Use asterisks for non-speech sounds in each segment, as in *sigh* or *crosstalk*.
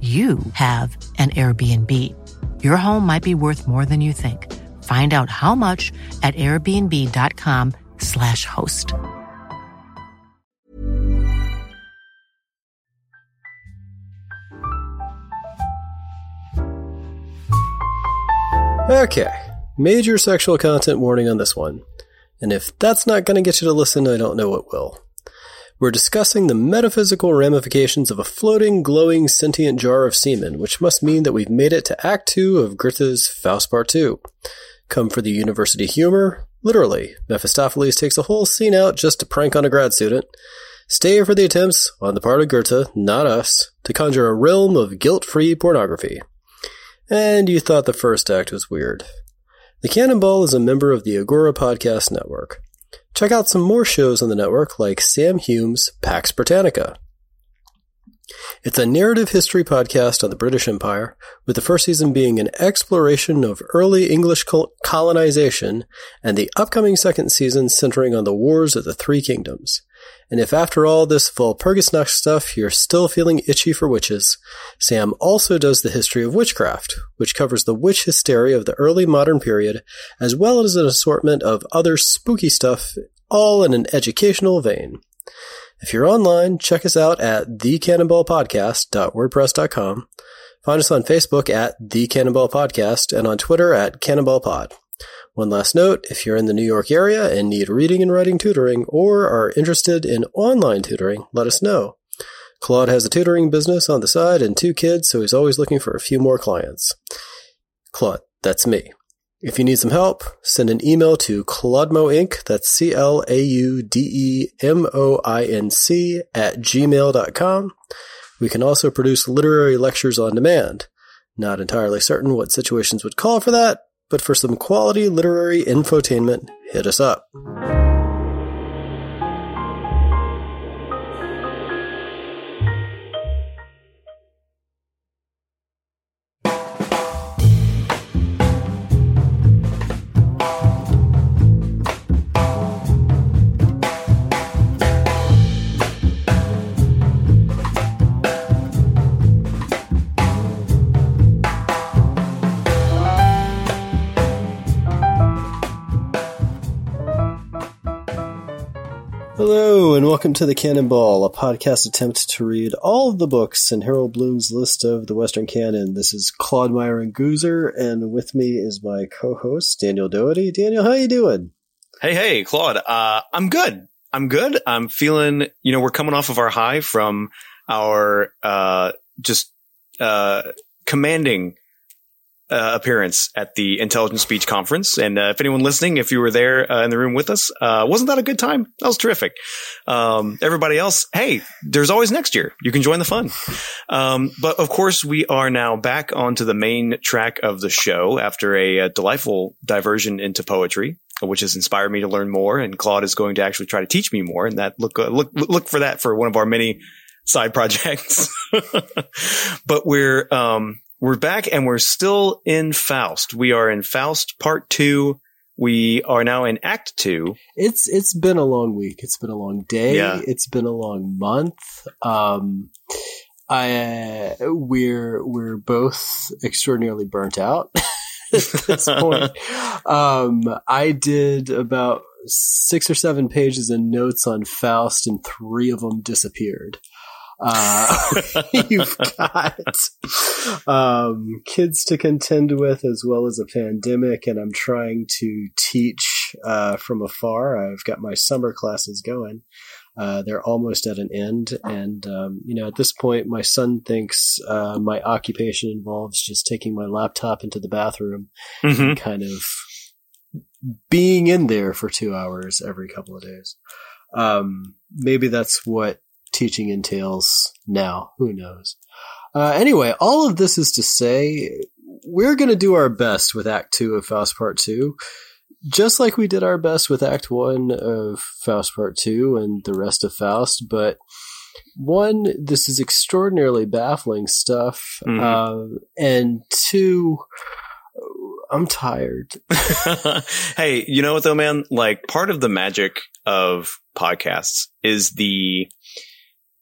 you have an Airbnb. Your home might be worth more than you think. Find out how much at airbnb.com/slash host. Okay, major sexual content warning on this one. And if that's not going to get you to listen, I don't know what will. We're discussing the metaphysical ramifications of a floating, glowing, sentient jar of semen, which must mean that we've made it to Act 2 of Goethe's Faust Part 2. Come for the university humor? Literally, Mephistopheles takes a whole scene out just to prank on a grad student. Stay for the attempts, on the part of Goethe, not us, to conjure a realm of guilt-free pornography. And you thought the first act was weird. The Canon Ball is a member of the Agora Podcast Network. Check out some more shows on the network like Sam Hume's Pax Britannica. It's a narrative history podcast on the British Empire, with the first season being an exploration of early English colonization, and the upcoming second season centering on the Wars of the Three Kingdoms. And if after all this Walpurgisnacht stuff you're still feeling itchy for witches, Sam also does the history of witchcraft, which covers the witch hysteria of the early modern period, as well as an assortment of other spooky stuff, all in an educational vein. If you're online, check us out at thecanonballpodcast.wordpress.com. Find us on Facebook at The Canon Ball Podcast and on Twitter at Canon Ball Pod. One last note, if you're in the New York area and need reading and writing tutoring or are interested in online tutoring, let us know. Claude has a tutoring business on the side and two kids, so he's always looking for a few more clients. Claude, that's me. If you need some help, send an email to Claudemo Inc. That's C L A U D E M O I N C at gmail.com. We can also produce literary lectures on demand. Not entirely certain what situations would call for that, but for some quality literary infotainment, hit us up. Welcome to the Canon Ball, a podcast attempt to read all of the books in Harold Bloom's list of the Western canon. This is Claude Meyer and Goozer, and with me is my co-host Daniel Doherty. Daniel, how you doing? Hey, hey, Claude. Uh, I'm good. I'm good. I'm feeling. You know, we're coming off of our high from our uh, just uh, commanding uh, appearance at the Intelligent Speech Conference. And uh, if anyone listening, if you were there uh, in the room with us, uh, wasn't that a good time? That was terrific. Um, everybody else, hey, there's always next year. You can join the fun. Um, but of course, we are now back onto the main track of the show after a, a delightful diversion into poetry which has inspired me to learn more. And Claude is going to actually try to teach me more. And that look, uh, look, look for that for one of our many side *laughs* projects. *laughs* but we're, um, we're back and we're still in Faust. We are in Faust part two. We are now in Act Two. It's it's been a long week. It's been a long day. Yeah. It's been a long month. Um, I uh, we're we're both extraordinarily burnt out *laughs* at this *laughs* point. um, I did about six or seven pages of notes on Faust, and three of them disappeared. Uh, *laughs* you've got um, kids to contend with as well as a pandemic, and I'm trying to teach uh, from afar. I've got my summer classes going. Uh, they're almost at an end, and um, you know, at this point, my son thinks uh, my occupation involves just taking my laptop into the bathroom mm-hmm. and kind of being in there for two hours every couple of days. Um, maybe that's what teaching entails now. Who knows? Uh, anyway, all of this is to say, we're going to do our best with Act Two of Faust Part Two, just like we did our best with Act One of Faust Part Two and the rest of Faust. But one, this is extraordinarily baffling stuff, mm-hmm. uh, and two, I'm tired. *laughs* hey, you know what though, man? Like part of the magic of podcasts is the,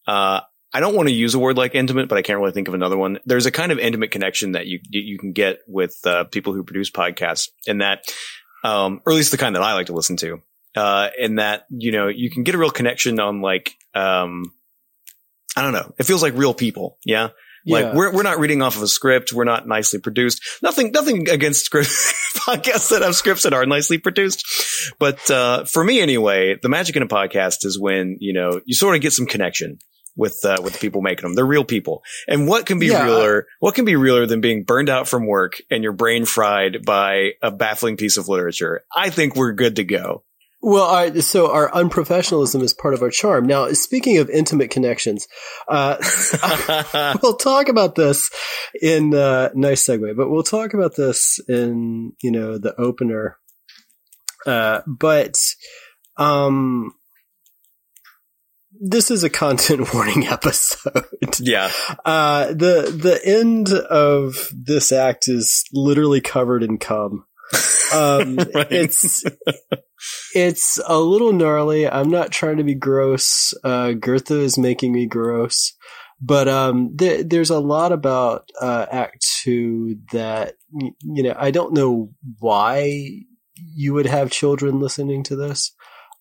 uh, I don't want to use a word like intimate, but I can't really think of another one. There's a kind of intimate connection that you you can get with uh, people who produce podcasts, in that, um, or at least the kind that I like to listen to, uh, in that you know you can get a real connection on like, um, I don't know, it feels like real people, yeah. Like yeah. we're we're not reading off of a script. We're not nicely produced. Nothing nothing against script *laughs* podcasts that have scripts that are nicely produced. But uh, for me anyway, the magic in a podcast is when you know you sort of get some connection with uh, with the people making them. They're real people. And what can be yeah. realer? What can be realer than being burned out from work and your brain fried by a baffling piece of literature? I think we're good to go. Well, so our unprofessionalism is part of our charm. Now, speaking of intimate connections, uh, *laughs* we'll talk about this in uh, nice segue, but we'll talk about this in you know the opener. Uh, but um, this is a content *laughs* warning episode. Yeah. Uh, the the end of this act is literally covered in cum. Um, *laughs* right. it's it's a little gnarly. I'm not trying to be gross. Uh, Goethe is making me gross, but um, th- there's a lot about uh, Act Two that you know. I don't know why you would have children listening to this.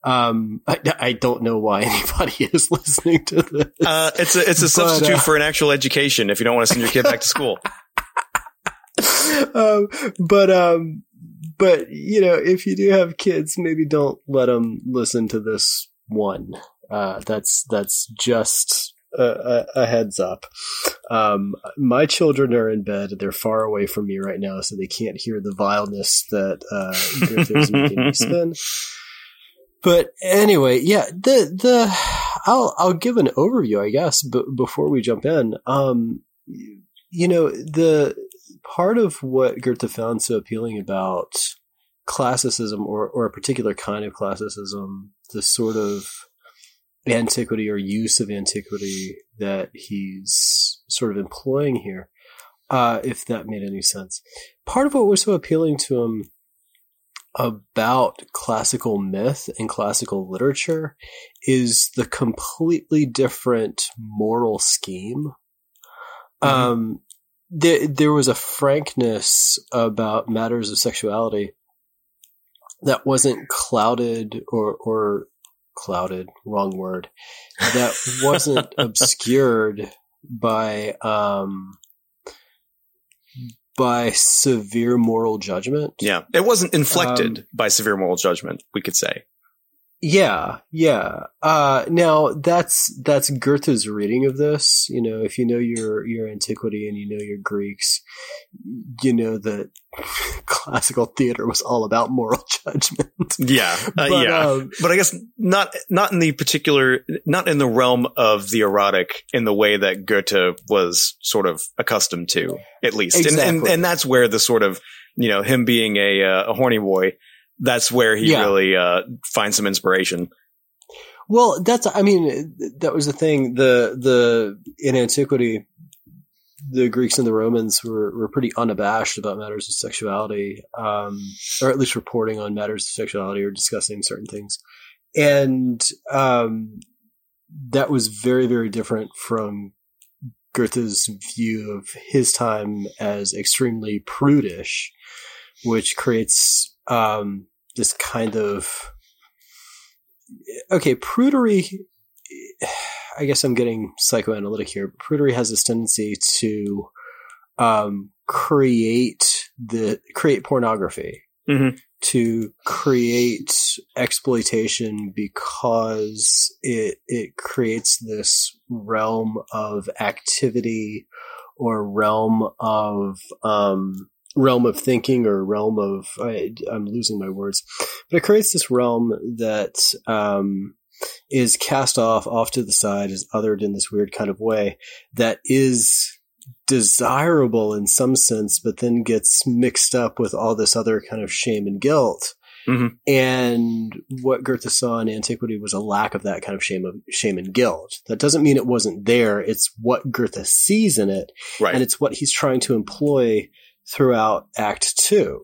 Um, I, I, don't know why *laughs* anybody is listening to this. Uh, it's a it's a substitute but, uh, for an actual education if you don't want to send your kid back to school. *laughs* um, but um, but you know, if you do have kids, maybe don't let them listen to this one. Uh, that's that's just a, a, a heads up. Um, my children are in bed; they're far away from me right now, so they can't hear the vileness that uh, *laughs* is making me spin. But anyway, yeah, the the I'll I'll give an overview, I guess, but before we jump in, um, you know the part of what Goethe found so appealing about classicism or, or a particular kind of classicism, the sort of antiquity or use of antiquity that he's sort of employing here, uh, if that made any sense. Part of what was so appealing to him about classical myth and classical literature is the completely different moral scheme. Mm-hmm. Um, there, there was a frankness about matters of sexuality that wasn't clouded or, or clouded, wrong word, that wasn't *laughs* obscured by, um, by severe moral judgment. Yeah. It wasn't inflected um, by severe moral judgment, we could say. Yeah, yeah. Uh, now that's that's Goethe's reading of this. You know, if you know your your antiquity and you know your Greeks, you know that *laughs* classical theater was all about moral *laughs* judgment. Yeah, uh, but, yeah. Um, but I guess not not in the particular, not in the realm of the erotic in the way that Goethe was sort of accustomed to, at least. Exactly. And, and, and that's where the sort of you know him being a uh, a horny boy that's where he yeah. really uh, finds some inspiration. Well, that's I mean that was the thing. The the in antiquity, the Greeks and the Romans were were pretty unabashed about matters of sexuality, um, or at least reporting on matters of sexuality or discussing certain things, and um, that was very very different from Goethe's view of his time as extremely prudish, which creates um, this kind of okay prudery I guess I'm getting psychoanalytic here. Prudery has this tendency to um, create the create pornography, Mhm. to create exploitation because it it creates this realm of activity or realm of um, realm of thinking or realm of I, I'm losing my words, but it creates this realm that um, is cast off off to the side, is othered in this weird kind of way that is desirable in some sense, but then gets mixed up with all this other kind of shame and guilt. Mhm. And what Goethe saw in antiquity was a lack of that kind of shame of shame and guilt. That doesn't mean it wasn't there. It's what Goethe sees in it, Right. and it's what he's trying to employ throughout Act Two.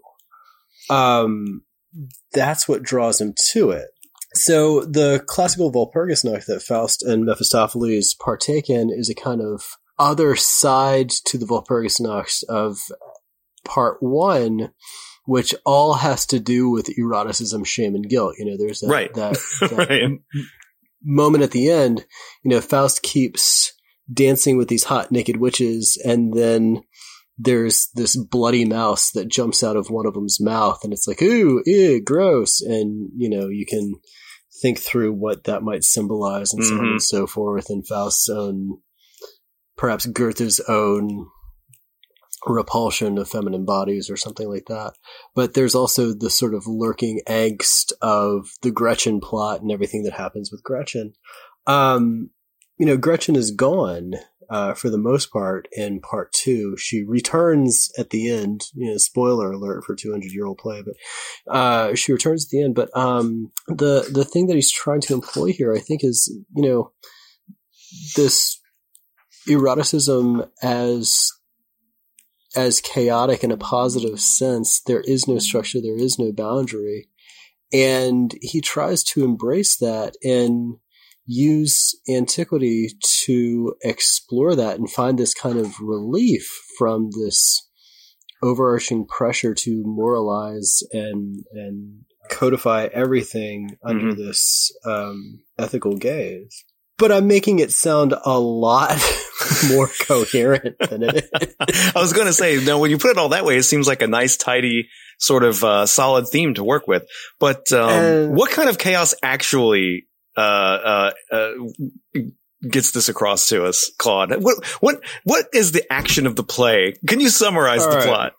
Um, that's what draws him to it. So the classical Walpurgisnacht that Faust and Mephistopheles partake in is a kind of other side to the Walpurgisnacht of part one, which all has to do with eroticism, shame, and guilt. You know, there's that, Right. that, that *laughs* right. moment at the end, you know, Faust keeps dancing with these hot naked witches, and then there's this bloody mouse that jumps out of one of them's mouth, and it's like, ooh, ew, gross. And, you know, you can think through what that might symbolize and so on and so forth, and Faust's own, perhaps Goethe's own repulsion of feminine bodies or something like that. But there's also the sort of lurking angst of the Gretchen plot and everything that happens with Gretchen. Um, you know, Gretchen is gone uh, for the most part in part two. She returns at the end. You know, spoiler alert for 200 year old play, but uh, she returns at the end. But um, the the thing that he's trying to employ here, I think, is you know this eroticism as as chaotic in a positive sense. There is no structure. There is no boundary. And he tries to embrace that and use antiquity to explore that and find this kind of relief from this overarching pressure to moralize and and codify everything under this um, ethical gaze. But I'm making it sound a lot *laughs* more coherent than it is. *laughs* I was going to say, no, when you put it all that way, it seems like a nice, tidy, sort of uh, solid theme to work with. But um, what kind of chaos actually uh, uh, uh, gets this across to us, Claude? What what what is the action of the play? Can you summarize All the right. plot?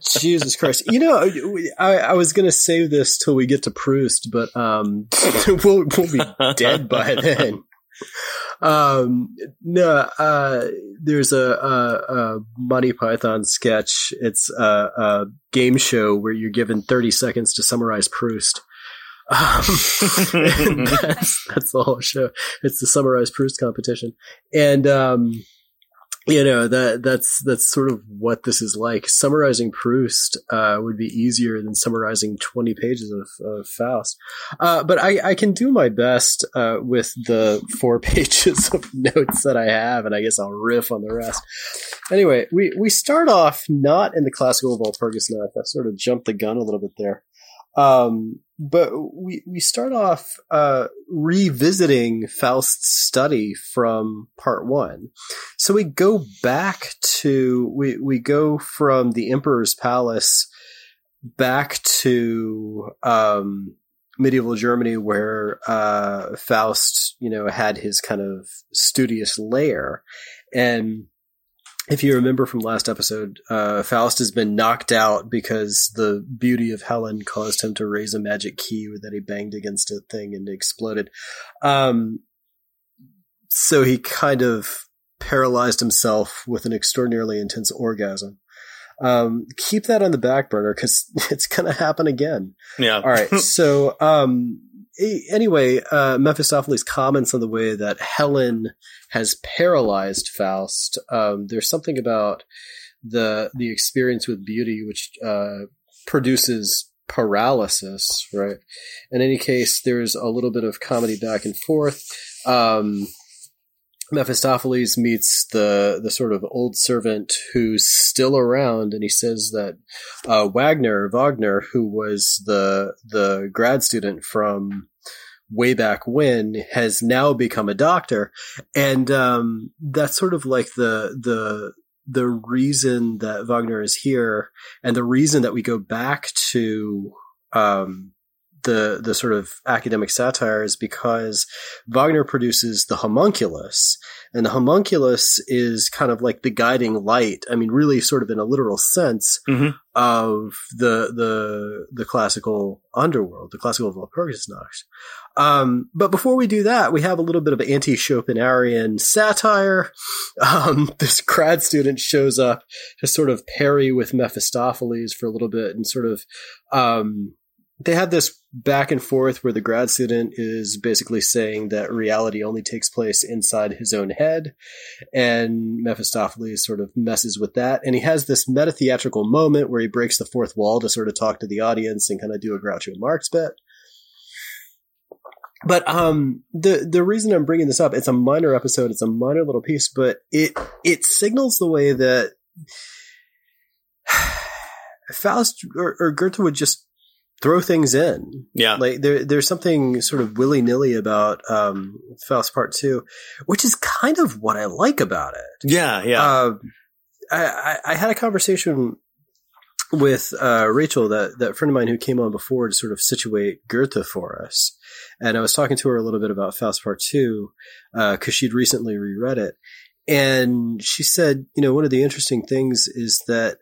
*laughs* Jesus Christ. You know, I, I was going to save this till we get to Proust, but um, *laughs* we'll, we'll be dead by *laughs* then. Um, no, uh, there's a, a, a Monty Python sketch. It's a, a game show where you're given 30 seconds to summarize Proust. Um, *laughs* *laughs* that's, that's the whole show. It's the summarized Proust competition. And, um, you know that that's that's sort of what this is like. Summarizing Proust uh, would be easier than summarizing twenty pages of, of Faust, uh, but I, I can do my best uh, with the four *laughs* pages of notes that I have, and I guess I'll riff on the rest. Anyway, we we start off not in the classical Walpurgisnacht. I sort of jumped the gun a little bit there. Um, but we we start off uh, revisiting Faust's study from part one. So we go back to we we go from the Emperor's palace back to um, medieval Germany, where uh, Faust, you know, had his kind of studious lair, and if you remember from last episode, uh, Faust has been knocked out because the beauty of Helen caused him to raise a magic key that he banged against a thing and exploded. Um, so he kind of paralyzed himself with an extraordinarily intense orgasm. Um, keep that on the back burner because *laughs* it's going to happen again. yeah. All right. *laughs* so, um, anyway, uh, Mephistopheles comments on the way that Helen has paralyzed Faust. Um, there's something about the the experience with beauty which uh, produces paralysis, right? In any case, there's a little bit of comedy back and forth. Um, Mephistopheles meets the the sort of old servant who's still around, and he says that uh, Wagner Wagner, who was the the grad student from way back when has now become a doctor. And, um, that's sort of like the, the, the reason that Wagner is here and the reason that we go back to, um, the the sort of academic satire is because Wagner produces the homunculus, and the homunculus is kind of like the guiding light. I mean, really, sort of in a literal sense mm-hmm. of the the the classical underworld, the classical Walpurgisnacht. Um, but before we do that, we have a little bit of anti-Schopenhauerian satire. Um, *laughs* this grad student shows up to sort of parry with Mephistopheles for a little bit and sort of, um, they had this back and forth where the grad student is basically saying that reality only takes place inside his own head. And Mephistopheles sort of messes with that. And he has this meta theatrical moment where he breaks the fourth wall to sort of talk to the audience and kind of do a Groucho Marx bit. But um, the the reason I'm bringing this up, it's a minor episode, it's a minor little piece, but it it signals the way that *sighs* Faust or, or Goethe would just throw things in. Yeah. Like there, there's something sort of willy nilly about, um, Faust part two, which is kind of what I like about it. Yeah. Yeah. Uh, I, I, had a conversation with, uh, Rachel, that, that friend of mine who came on before to sort of situate Goethe for us. And I was talking to her a little bit about Faust part two, uh, cause she'd recently reread it. And she said, you know, one of the interesting things is that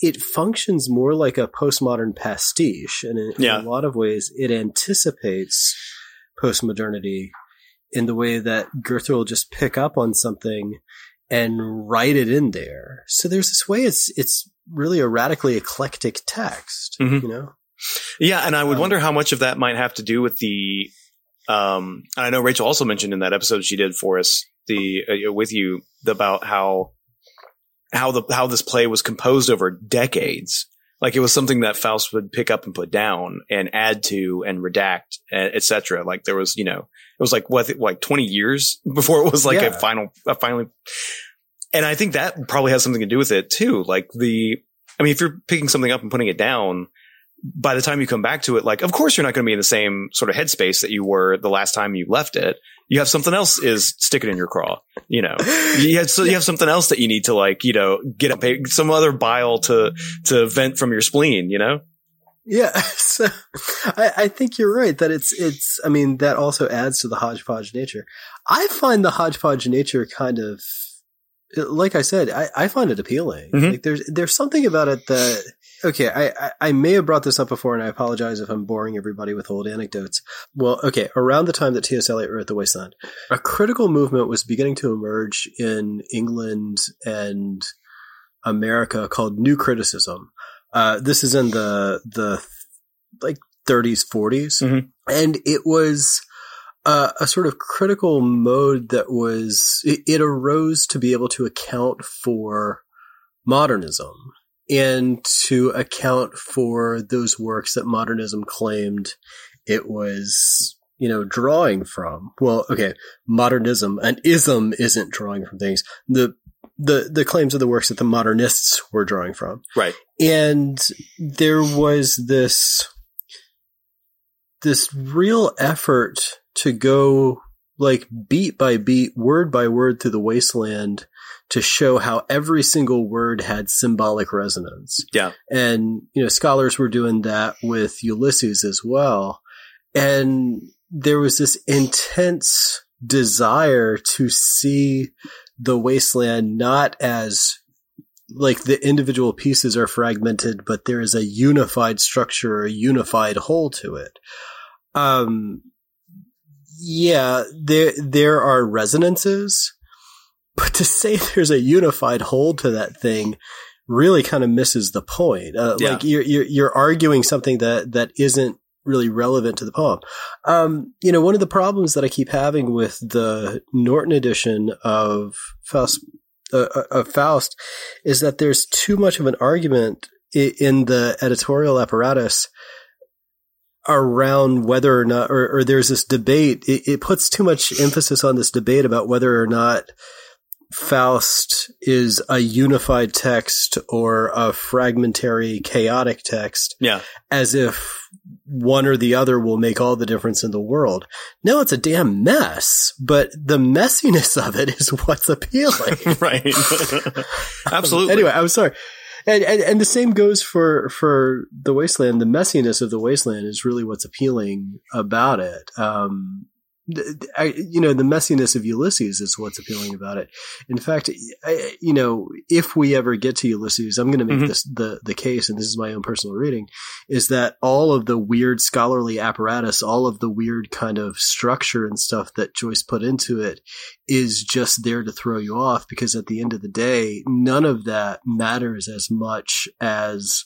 it functions more like a postmodern pastiche. And in, yeah. in a lot of ways, it anticipates postmodernity in the way that Goethe will just pick up on something and write it in there. So there's this way it's, it's really a radically eclectic text, mm-hmm. you know? Yeah. And I would um, wonder how much of that might have to do with the, um, I know Rachel also mentioned in that episode she did for us the, uh, with you about how how the how this play was composed over decades. Like it was something that Faust would pick up and put down and add to and redact, etc. Like there was, you know, it was like what, like twenty years *laughs* before it was like yeah. a final, a finally. And I think that probably has something to do with it too. Like the, I mean, if you're picking something up and putting it down, by the time you come back to it, like, of course you're not going to be in the same sort of headspace that you were the last time you left it. You have something else is sticking in your craw, you know, you have, so you have something else that you need to like, you know, get up, some other bile to, to vent from your spleen, you know? Yeah. *laughs* So I, I think you're right that it's, it's, I mean, that also adds to the hodgepodge nature. I find the hodgepodge nature kind of, like I said, I, I find it appealing. Mm-hmm. Like there's, there's something about it that, okay, I, I, may have brought this up before and I apologize if I'm boring everybody with old anecdotes. Well, okay, around the time that T.S. Eliot wrote The Wasteland, a critical movement was beginning to emerge in England and America called New Criticism. Uh, this is in the, the, like 30s, 40s. Mm-hmm. And it was, uh, a sort of critical mode that was, it, it arose to be able to account for modernism and to account for those works that modernism claimed it was, you know, drawing from. Well, okay, modernism, an ism isn't drawing from things. The the the claims of the works that the modernists were drawing from. Right. And there was this this real effort to go like beat by beat, word by word through the wasteland to show how every single word had symbolic resonance. Yeah. And, you know, scholars were doing that with Ulysses as well. And there was this intense desire to see the wasteland not as like the individual pieces are fragmented, but there is a unified structure, a unified whole to it. Um, yeah, there, there are resonances, but to say *laughs* there's a unified whole to that thing really kind of misses the point. Uh, yeah. Like you're, you're, you're arguing something that, that isn't really relevant to the poem. Um, you know, one of the problems that I keep having with the Norton edition of Faust, uh, uh of Faust is that there's too much of an argument in the editorial apparatus around whether or not, or, or there's this debate. It, it, puts too much emphasis on this debate about whether or not Faust is a unified text or a fragmentary, chaotic text. Yeah. As if one or the other will make all the difference in the world. No, it's a damn mess, but the messiness of it is what's appealing. *laughs* right. *laughs* Absolutely. anyway, I'm sorry. And, and, and the same goes for for the wasteland. The messiness of the wasteland is really what's appealing about it. Um, I, you know, the messiness of Ulysses is what's appealing about it. In fact, I, you know, if we ever get to Ulysses, I'm going to make mm-hmm. this the the case, and this is my own personal reading, is that all of the weird scholarly apparatus, all of the weird kind of structure and stuff that Joyce put into it, is just there to throw you off. Because at the end of the day, none of that matters as much as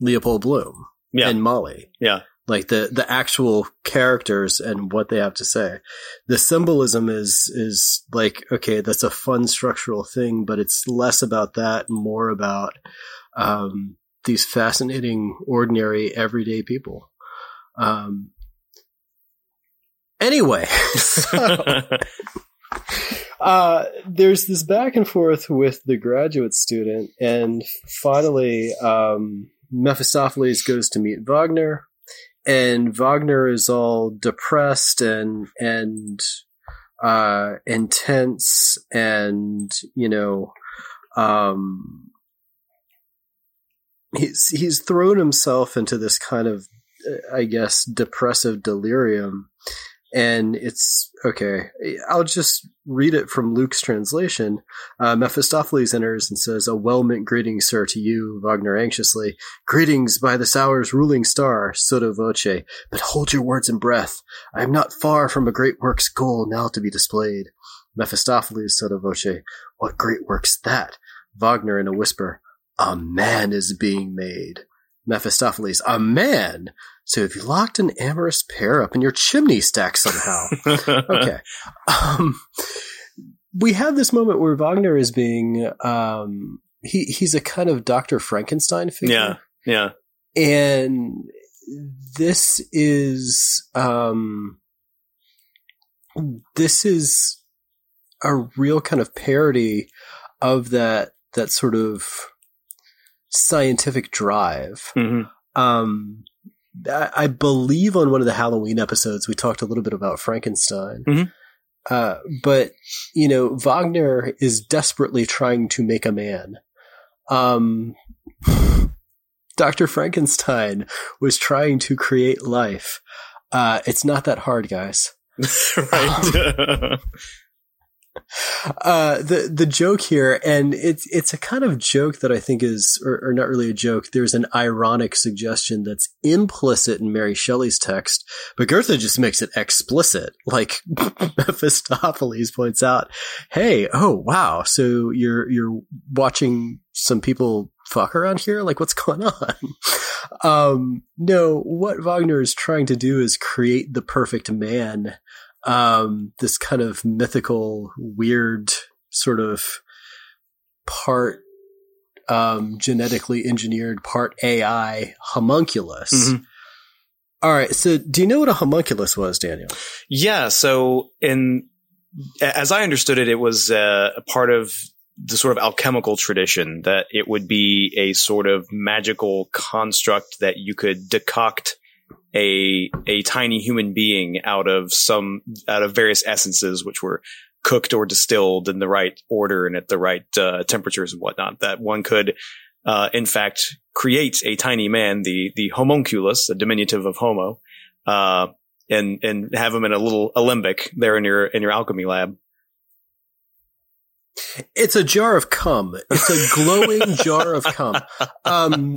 Leopold Bloom yeah. and Molly. Yeah like the the actual characters and what they have to say. The symbolism is is like okay, that's a fun structural thing, but it's less about that, more about um, these fascinating, ordinary, everyday people. Um, anyway, *laughs* so, *laughs* uh, there's this back and forth with the graduate student, and finally, um, Mephistopheles goes to meet Wagner and Wagner is all depressed and and uh, intense and you know um, he's he's thrown himself into this kind of I guess depressive delirium and it's okay. I'll just read it from Luke's translation. Uh, Mephistopheles enters and says, "A well-meant greeting, sir, to you." Wagner anxiously, "Greetings by this hour's ruling star, sotto voce. But hold your words and breath. I am not far from a great work's goal now to be displayed." Mephistopheles, sotto voce, "What great work's that?" Wagner in a whisper, "A man is being made." Mephistopheles, "A man." So have you locked an amorous pair up in your chimney stack somehow? *laughs* okay. Um, we have this moment where Wagner is being, um, he, he's a kind of Dr. Frankenstein figure. Yeah. Yeah. And this is, um, this is a real kind of parody of that, that sort of scientific drive. Mm-hmm. Um, I believe on one of the Halloween episodes we talked a little bit about Frankenstein. Mm-hmm. Uh, but you know, Wagner is desperately trying to make a man. Um, Dr. Frankenstein was trying to create life. Uh, it's not that hard, guys. *laughs* right. Um, *laughs* uh, the the joke here, and it's it's a kind of joke that I think is, or, or, not really a joke. There's an ironic suggestion that's implicit in Mary Shelley's text, but Goethe just makes it explicit. Like *laughs* Mephistopheles points out, "Hey, oh wow, so you're you're watching some people fuck around here? Like, what's going on?" *laughs* um, no, what Wagner is trying to do is create the perfect man um, this kind of mythical, weird sort of part um, genetically engineered, part AI homunculus. Mm-hmm. All right. So, do you know what a homunculus was, Daniel? Yeah. So, in as I understood it, it was uh, a part of the sort of alchemical tradition that it would be a sort of magical construct that you could decoct a a tiny human being out of some out of various essences which were cooked or distilled in the right order and at the right uh, temperatures and whatnot. That one could, uh, in fact, create a tiny man, the the homunculus, the diminutive of homo, uh, and and have him in a little alembic there in your in your alchemy lab. It's a jar of cum. It's a glowing *laughs* jar of cum. Um,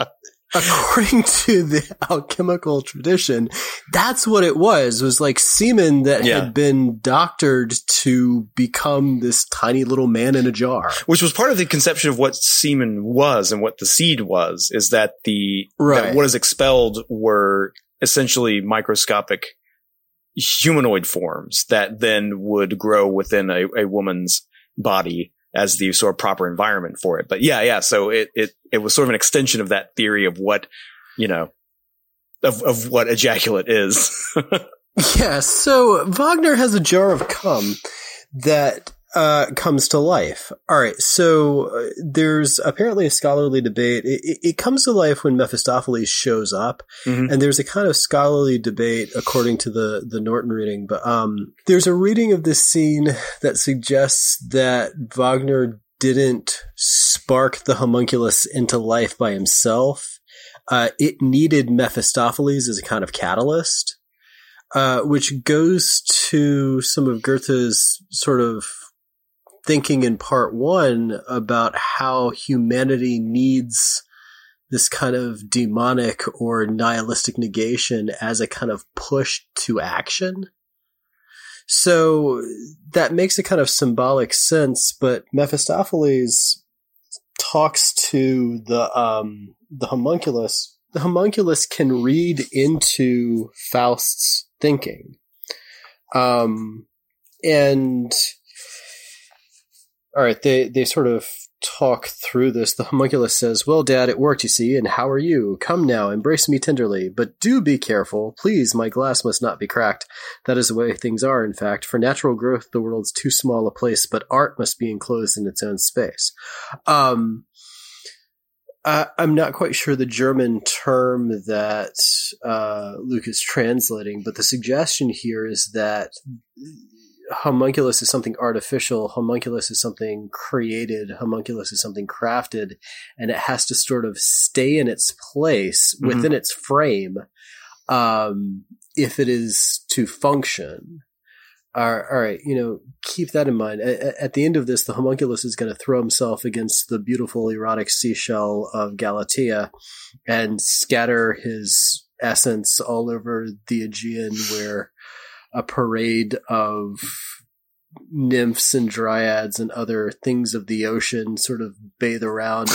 according *laughs* to the alchemical tradition, that's what it was, was like semen that yeah. had been doctored to become this tiny little man in a jar. Which was part of the conception of what semen was and what the seed was, is that the, right. that what is expelled were essentially microscopic humanoid forms that then would grow within a, a woman's body as the sort of proper environment for it. But yeah, yeah. So it, it, it was sort of an extension of that theory of what, you know, of, of what ejaculate is. *laughs* yeah. So Wagner has a jar of cum that, uh, comes to life. All right. So uh, there's apparently a scholarly debate. It, it, comes to life when Mephistopheles shows up, mm-hmm. and there's a kind of scholarly debate according to the the Norton reading. But um, there's a reading of this scene that suggests that Wagner didn't spark the homunculus into life by himself. Uh, it needed Mephistopheles as a kind of catalyst. Uh, which goes to some of Goethe's sort of thinking in part one about how humanity needs this kind of demonic or nihilistic negation as a kind of push to action. So that makes a kind of symbolic sense, but Mephistopheles talks to the um, the homunculus. The homunculus can read into Faust's thinking, um, and all right, they they sort of talk through this. The homunculus says, "Well, Dad, it worked, you see. And how are you? Come now, embrace me tenderly, but do be careful, please. My glass must not be cracked. That is the way things are. In fact, for natural growth, the world's too small a place, but art must be enclosed in its own space." Um, I, am not quite sure the German term that uh, Luke is translating, but the suggestion here is that homunculus is something artificial, homunculus is something created, homunculus is something crafted, and it has to sort of stay in its place mm-hmm. within its frame um, if it is to function. All right, you know, keep that in mind. At, at the end of this, the homunculus is going to throw himself against the beautiful erotic seashell of Galatea and scatter his essence all over the Aegean where a parade of nymphs and dryads and other things of the ocean sort of bathe around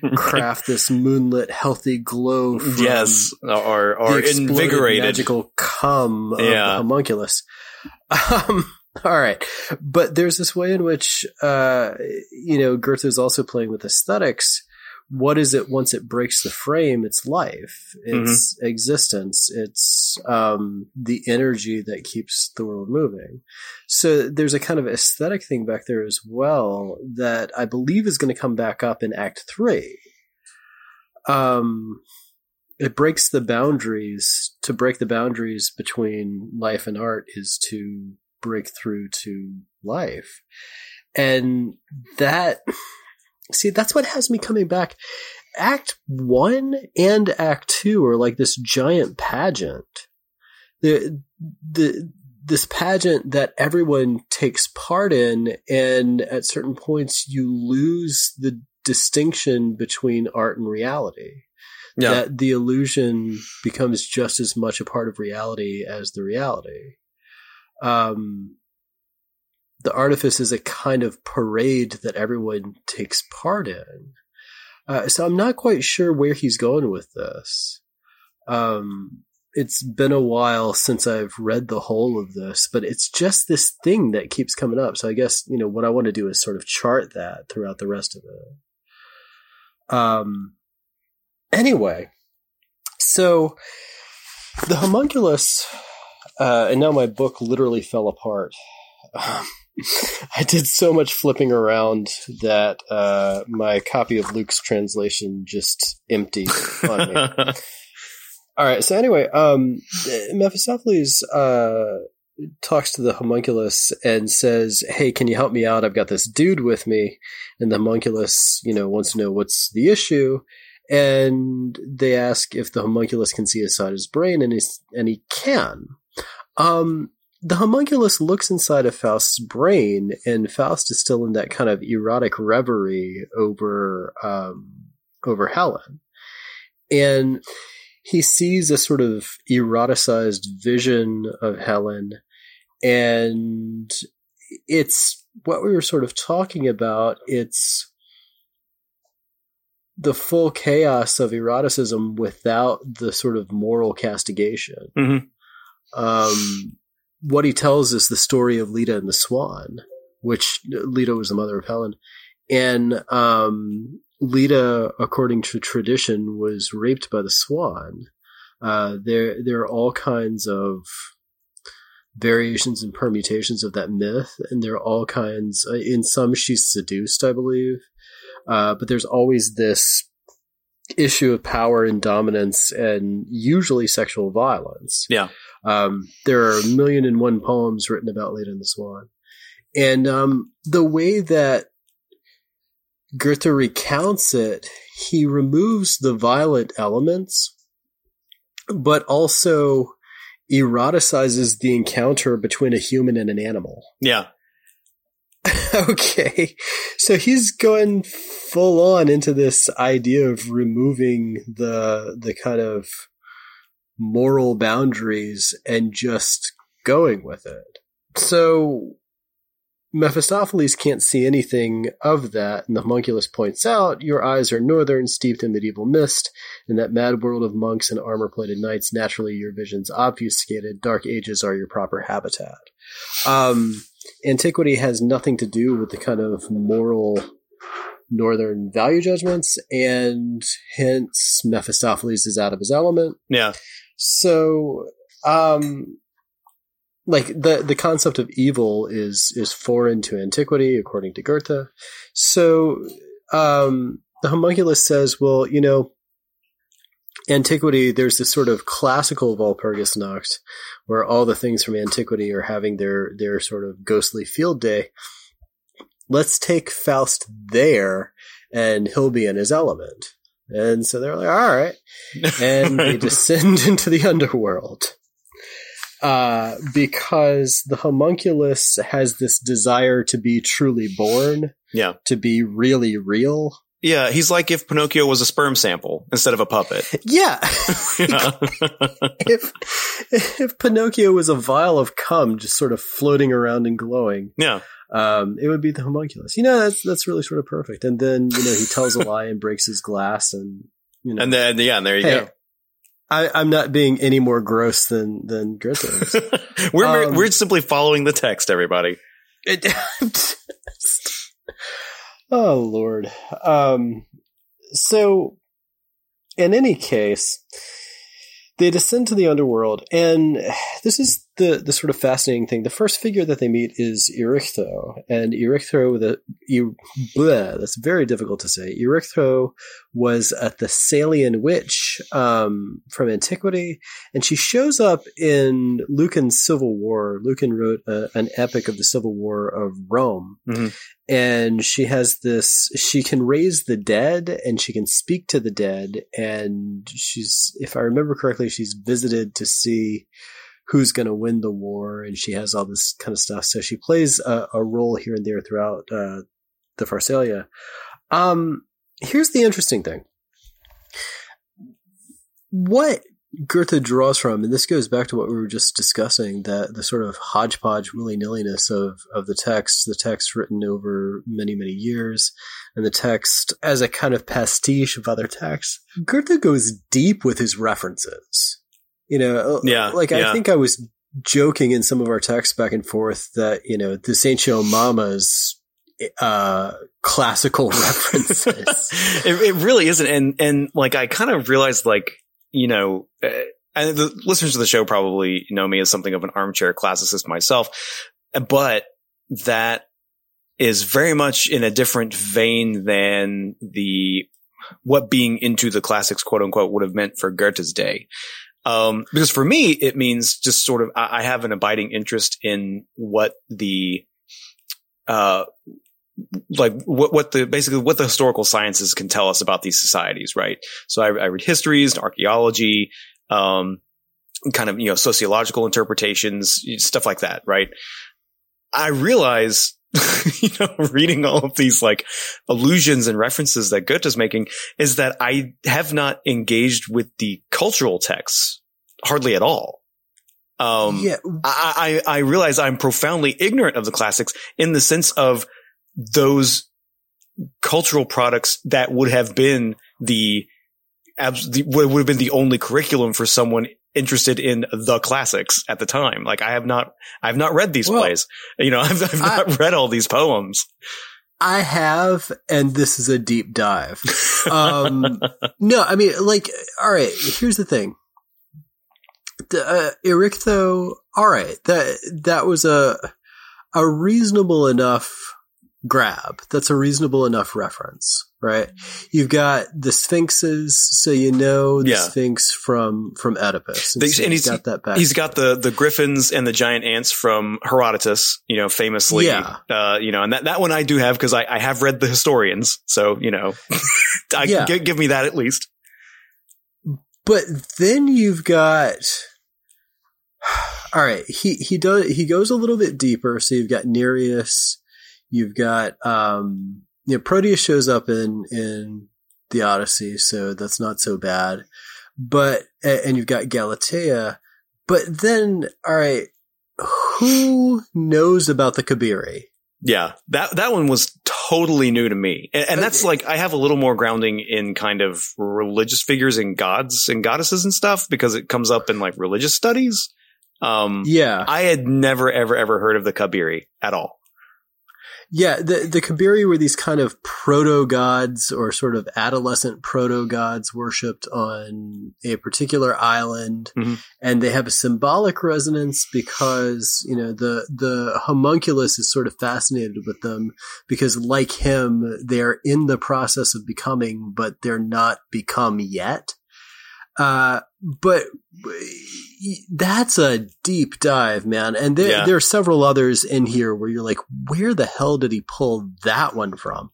and *laughs* craft this moonlit healthy glow yes or or invigorated. magical cum of yeah. the homunculus. Um, *laughs* all right. But there's this way in which uh, you know goethe is also playing with aesthetics what is it once it breaks the frame? It's life, it's mm-hmm. existence, it's um, the energy that keeps the world moving. So there's a kind of aesthetic thing back there as well that I believe is going to come back up in Act Three. Um, it breaks the boundaries. To break the boundaries between life and art is to break through to life, and that See, that's what has me coming back. Act one and act two are like this giant pageant. The, the, this pageant that everyone takes part in, and at certain points you lose the distinction between art and reality. Yeah. That the illusion becomes just as much a part of reality as the reality. Um, the artifice is a kind of parade that everyone takes part in. Uh, so I'm not quite sure where he's going with this. Um, it's been a while since I've read the whole of this, but it's just this thing that keeps coming up. So I guess, you know, what I want to do is sort of chart that throughout the rest of it. Um, anyway, so the homunculus, uh, and now my book literally fell apart. Um, *laughs* I did so much flipping around that uh, my copy of Luke's translation just emptied on me. *laughs* All right. So anyway, um, Mephistopheles uh, talks to the homunculus and says, "Hey, can you help me out? I've got this dude with me." And the homunculus, you know, wants to know what's the issue. And they ask if the homunculus can see inside his brain, and he's, and he can. Um, the homunculus looks inside of Faust's brain, and Faust is still in that kind of erotic reverie over um, over Helen, and he sees a sort of eroticized vision of Helen, and it's what we were sort of talking about. It's the full chaos of eroticism without the sort of moral castigation. Mm-hmm. Um, what he tells is the story of Leda and the Swan, which Leda was the mother of Helen. And um, Leda, according to tradition, was raped by the Swan. Uh, there, there are all kinds of variations and permutations of that myth, and there are all kinds. Uh, in some, she's seduced, I believe, uh, but there's always this issue of power and dominance, and usually sexual violence. Yeah. Um, there are a million and one poems written about Leda and the Swan, and um, the way that Goethe recounts it, he removes the violent elements, but also eroticizes the encounter between a human and an animal. Yeah. *laughs* okay. So he's going full on into this idea of removing the the kind of moral boundaries and just going with it. So Mephistopheles can't see anything of that, and the homunculus points out, Your eyes are northern, steeped in medieval mist. In that mad world of monks and armor plated knights, naturally your vision's obfuscated. Dark ages are your proper habitat. Um, antiquity has nothing to do with the kind of moral northern value judgments, and hence Mephistopheles is out of his element. Yeah. So, um, like the the concept of evil is is foreign to antiquity, according to Goethe. So, um, the homunculus says, well, you know, antiquity, there's this sort of classical Walpurgisnacht where all the things from antiquity are having their, their sort of ghostly field day. Let's take Faust there and he'll be in his element. And so they're like, all right. And they *laughs* descend into the underworld. Uh, because the homunculus has this desire to be truly born. Yeah. To be really real. Yeah, he's like if Pinocchio was a sperm sample instead of a puppet. Yeah. Yeah. *laughs* *laughs* if if Pinocchio was a vial of cum just sort of floating around and glowing, yeah. um, it would be the homunculus. You know, that's that's really sort of perfect. And then you know he tells a lie and breaks his glass, and you know, And then yeah, and there you hey, I, I'm not being any more gross than than is. *laughs* we're Um, we're simply following the text, everybody. It- oh Lord. Um, so, in any case, they descend to the underworld, and this is the the sort of fascinating thing. The first figure that they meet is Erichtho, and Erichtho with a e- bleh, that's very difficult to say. Erichtho was a Thessalian witch um, from antiquity, and she shows up in Lucan's Civil War. Lucan wrote a, an epic of the Civil War of Rome, Mhm. and she has this. She can raise the dead, and she can speak to the dead, and she's, if I remember correctly, she's visited to see who's going to win the war, and she has all this kind of stuff. So she plays a, a role here and there throughout uh, the Pharsalia. Um, here's the interesting thing. What Goethe draws from, and this goes back to what we were just discussing, that the sort of hodgepodge willy nilliness of, of the text, the text written over many, many years, and the text as a kind of pastiche of other texts. Goethe goes deep with his references. You know, Yeah, like I think I was joking in some of our texts back and forth that, you know, the Saint Show Mamas uh classical *laughs* references. *laughs* it, it really isn't, and and like I kind of realized, like you know, uh, and the listeners of the show probably know me as something of an armchair classicist myself, but that is very much in a different vein than the what being into the classics, quote unquote, would have meant for Goethe's day. Um, because for me, it means just sort of, I, I have an abiding interest in what the, uh, like what, what the, basically what the historical sciences can tell us about these societies, right? So I, I read histories archaeology, um, kind of, you know, sociological interpretations, stuff like that, right? I realize, *laughs* you know, reading all of these like allusions and references that Goethe's making is that I have not engaged with the cultural texts hardly at all. Um, yeah, I, I, I realize I'm profoundly ignorant of the classics in the sense of those cultural products that would have been the, abs- the would would have been the only curriculum for someone interested in the classics at the time. Like I have not, I have not read these Well, plays. You know, *laughs* I've, I've not read all these poems. I have, and this is a deep dive. *laughs* Um, no, I mean, like, all right, here's the thing. The, uh, Erichtho all right, that that was a a reasonable enough grab. That's a reasonable enough reference, right? You've got the Sphinxes, so you know the Yeah. Sphinx from from Oedipus, They- so and he's- got that back. He's got the the griffins and the giant ants from Herodotus, you know, famously. Yeah. Uh, you know, and that, that one I do have because I, I have read the historians. So, you know, *laughs* I Yeah. gi- give me that at least. But then you've got all right. He he does he goes a little bit deeper. So you've got Nereus. You've got um you know Proteus shows up in in the Odyssey, so that's not so bad. But and you've got Galatea. But then all right, who knows about the Kabiri? Yeah. That, that one was totally new to me. And, and that's like, I have a little more grounding in kind of religious figures and gods and goddesses and stuff because it comes up in like religious studies. Um, Yeah, I had never, ever, ever heard of the Kabiri at all. Yeah, the the Kabiri were these kind of proto gods or sort of adolescent proto gods worshipped on a particular island, Mhm. and they have a symbolic resonance because you know the the homunculus is sort of fascinated with them because, like him, they're in the process of becoming, but they're not become yet. Uh, but that's a deep dive, man. And there, Yeah. there are several others in here where you're like, where the hell did he pull that one from?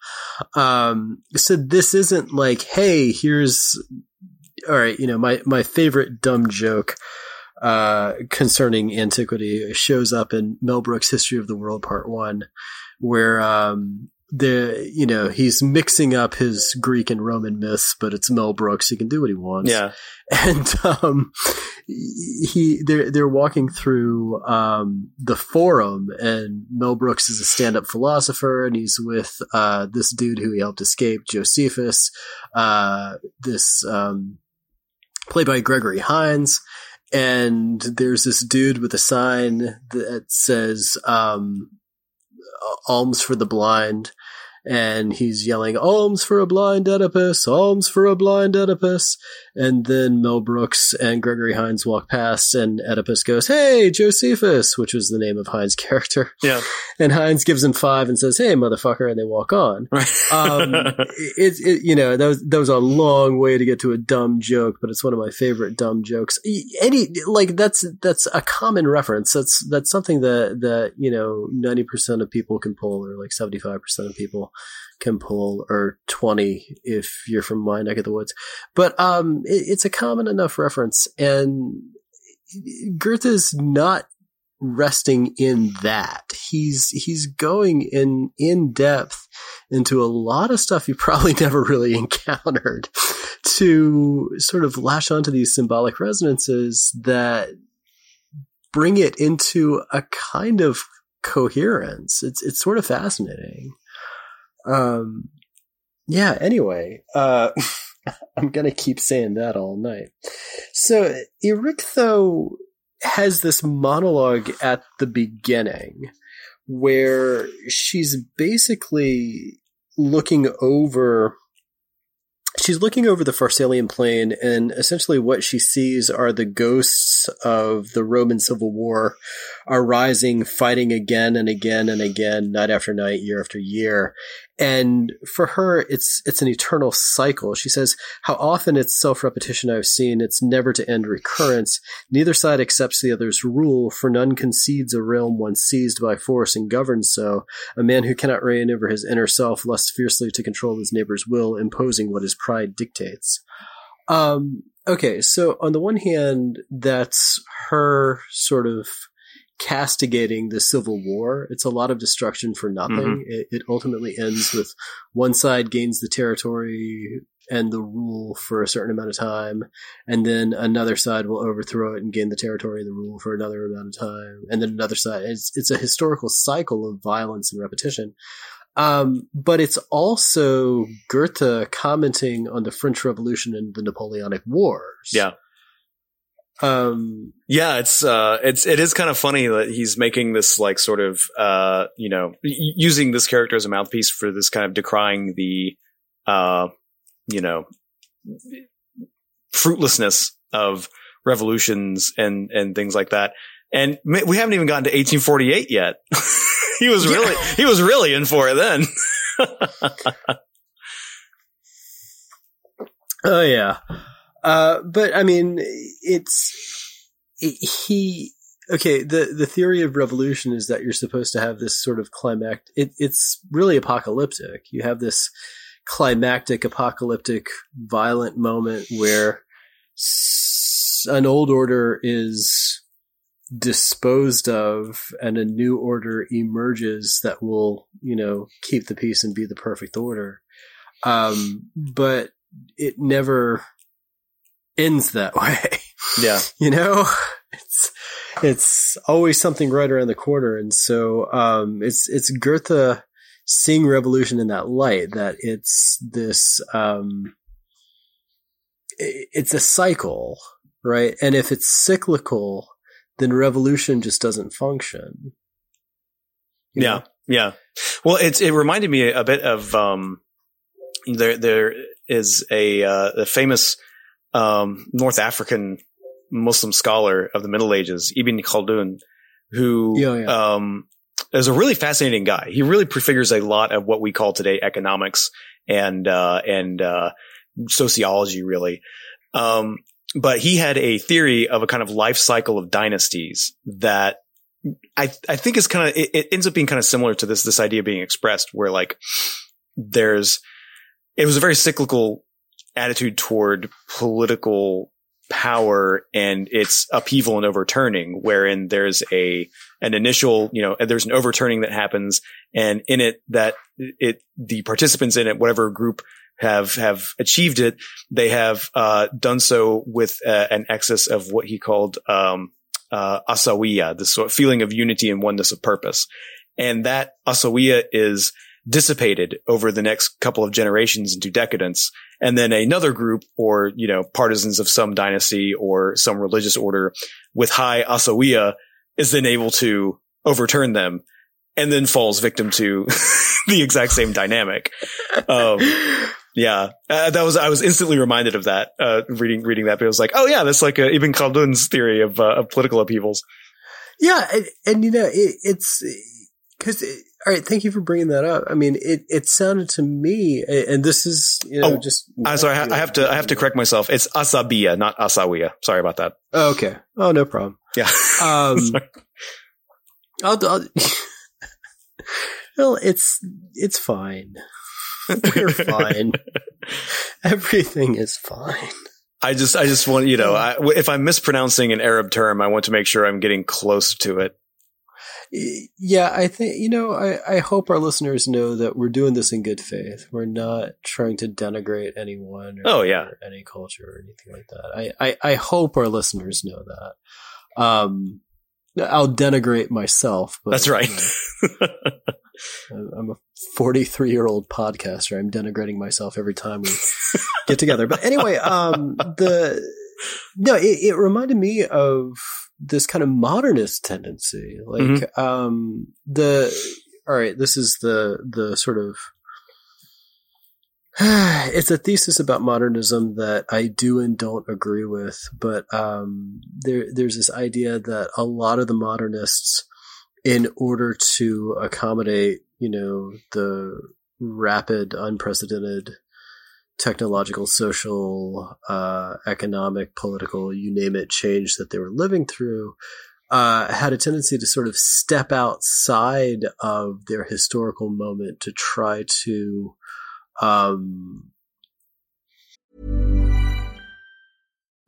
Um, so this isn't like, hey, here's, all right, you know, my, my favorite dumb joke, uh, concerning antiquity shows up in Mel Brooks' History of the World Part One, where, um, the, you know, he's mixing up his Greek and Roman myths, but it's Mel Brooks. He can do what he wants Yeah. *laughs* and um, he they're they're walking through um, the forum, and Mel Brooks is a stand-up philosopher, and he's with uh, this dude who he helped escape, Josephus, uh, this um, played by Gregory Hines. And there's this dude with a sign that says um, "Alms for the blind," and he's yelling "Alms for a blind Oedipus! Alms for a blind Oedipus!" And then Mel Brooks and Gregory Hines walk past, and Oedipus goes, "Hey, Josephus," which was the name of Hines' *laughs* character. Yeah. And Hines gives him five and says, "Hey, motherfucker," and they walk on. Right. *laughs* Um, it, it, you know, that was that was a long way to get to a dumb joke, but it's one of my favorite dumb jokes. Any like that's that's a common reference. That's that's something that that you know ninety percent of people can pull, or like seventy five percent of people can pull, or twenty if you're from my neck of the woods. But um, it, it's a common enough reference, and Goethe's not resting in that. He's he's going in in depth into a lot of stuff you *laughs* probably never really encountered to sort of lash onto these symbolic resonances that bring it into a kind of coherence. It's it's sort of fascinating. Um yeah, anyway, uh *laughs* I'm going to keep saying that all night. So, Erichtho has this monologue at the beginning where she's basically looking over she's looking over the Pharsalian plain and essentially what she sees are the ghosts of the Roman civil war arising fighting again and again and again night after night year after year and for her it's it's an eternal cycle. She says how often it's self-repetition i've seen. It's never to end recurrence. Neither side accepts the other's rule for none concedes a realm once seized by force and governed so. A man who cannot reign over his inner self lusts fiercely to control his neighbor's will imposing what his pride dictates. Um okay so on the one hand that's her sort of castigating the civil war. It's a lot of destruction for nothing. It, it ultimately ends with one side gains the territory and the rule for a certain amount of time and then another side will overthrow it and gain the territory and the rule for another amount of time and then another side. It's it's a historical cycle of violence and repetition. Um, but it's also Goethe commenting on the French Revolution and the Napoleonic Wars. Yeah. Um, Yeah, it's uh, it's it is kind of funny that he's making this like sort of uh, you know, using this character as a mouthpiece for this kind of decrying the uh, you know, fruitlessness of revolutions and and things like that. And we haven't even gotten to 1848 yet. *laughs* he was really, yeah. he was really in for it then. *laughs* oh yeah. Uh, but I mean, it's, it, he, okay. The, the theory of revolution is that you're supposed to have this sort of climactic, it, it's really apocalyptic. You have this climactic, apocalyptic, violent moment where an old order is disposed of and a new order emerges that will, you know, keep the peace and be the perfect order. Um, but it never ends that *laughs* way. Yeah. you know, it's, it's always something right around the corner. And so, um, it's, it's Goethe seeing revolution in that light, that it's this, um, it's a cycle, right? And if it's cyclical, then revolution just doesn't function. You yeah. Know? Yeah. Well, it's, it reminded me a bit of, um, there, there is a, uh, a famous, um, North African Muslim scholar of the Middle Ages, Ibn Khaldun, who, yeah, yeah. um, is a really fascinating guy. He really prefigures a lot of what we call today economics and, uh, and, uh, sociology really. Um, but he had a theory of a kind of life cycle of dynasties that I, I think is kind of, it, it ends up being kind of similar to this, this idea being expressed where like there's, it was a very cyclical attitude toward political power and its upheaval and overturning, wherein there's a, an initial, you know, there's an overturning that happens and in it that it, the participants in it, whatever group have have achieved it, they have uh, done so with uh, an excess of what he called um, uh, asawiya, this sort of feeling of unity and oneness of purpose, and that asawiya is dissipated over the next couple of generations into decadence. And then another group or, you know, partisans of some dynasty or some religious order with high asawiya is then able to overturn them and then falls victim to *laughs* the exact same dynamic. Um, yeah, uh, that was I was instantly reminded of that uh, reading reading that. But it was like, oh yeah, that's like uh, Ibn Khaldun's theory of uh, of political upheavals. Yeah, and, and you know it, it's because all right. Thank you for bringing that up. I mean, it it sounded to me, and this is you know oh, just. I'm sorry, I, I have to I have to correct myself. It's asabiya, not asawiya. Sorry about that. Oh, okay. Oh, no problem. Yeah. Um, *laughs* I'll, I'll *laughs* well, it's it's fine. We're *laughs* fine. Everything is fine. I just, I just want, you know, I, if I'm mispronouncing an Arab term, I want to make sure I'm getting close to it. Yeah, I think, you know, I, I hope our listeners know that we're doing this in good faith. We're not trying to denigrate anyone or, oh, yeah. Any culture or anything like that. I, I, I hope our listeners know that. Um, I'll denigrate myself. But, That's right. You know, I'm a 43 year old podcaster. I'm denigrating myself every time we get together. But anyway, um, the, no, it, it, reminded me of this kind of modernist tendency. Like, mm-hmm. um, the, all right, this is the, the sort of, *sighs* it's a thesis about modernism that I do and don't agree with, but um, there, there's this idea that a lot of the modernists in order to accommodate, you know, the rapid, unprecedented technological, social, uh, economic, political, you name it, change that they were living through, uh, had a tendency to sort of step outside of their historical moment to try to, um,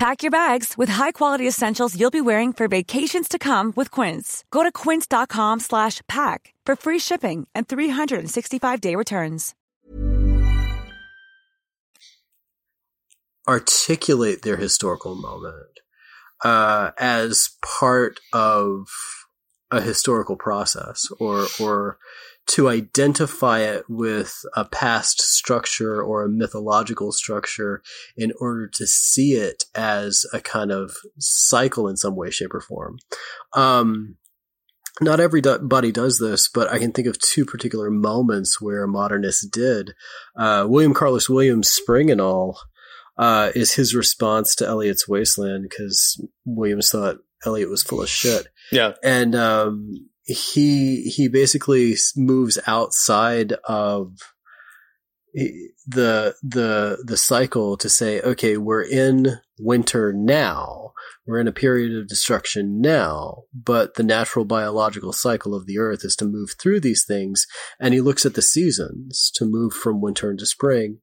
Pack your bags with high-quality essentials you'll be wearing for vacations to come with Quince. Go to quince.com slash pack for free shipping and 365-day returns. Articulate their historical moment uh, as part of a historical process or or to identify it with a past structure or a mythological structure in order to see it as a kind of cycle in some way, shape, or form. Um, not everybody does this, but I can think of two particular moments where modernists did. Uh, William Carlos Williams' Spring and All uh, is his response to Eliot's Wasteland because Williams thought Eliot was full of shit. Yeah. And um, he he basically moves outside of the the the cycle to say, okay, we're in winter now. We're in a period of destruction now, but the natural biological cycle of the earth is to move through these things. And he looks at the seasons to move from winter into spring.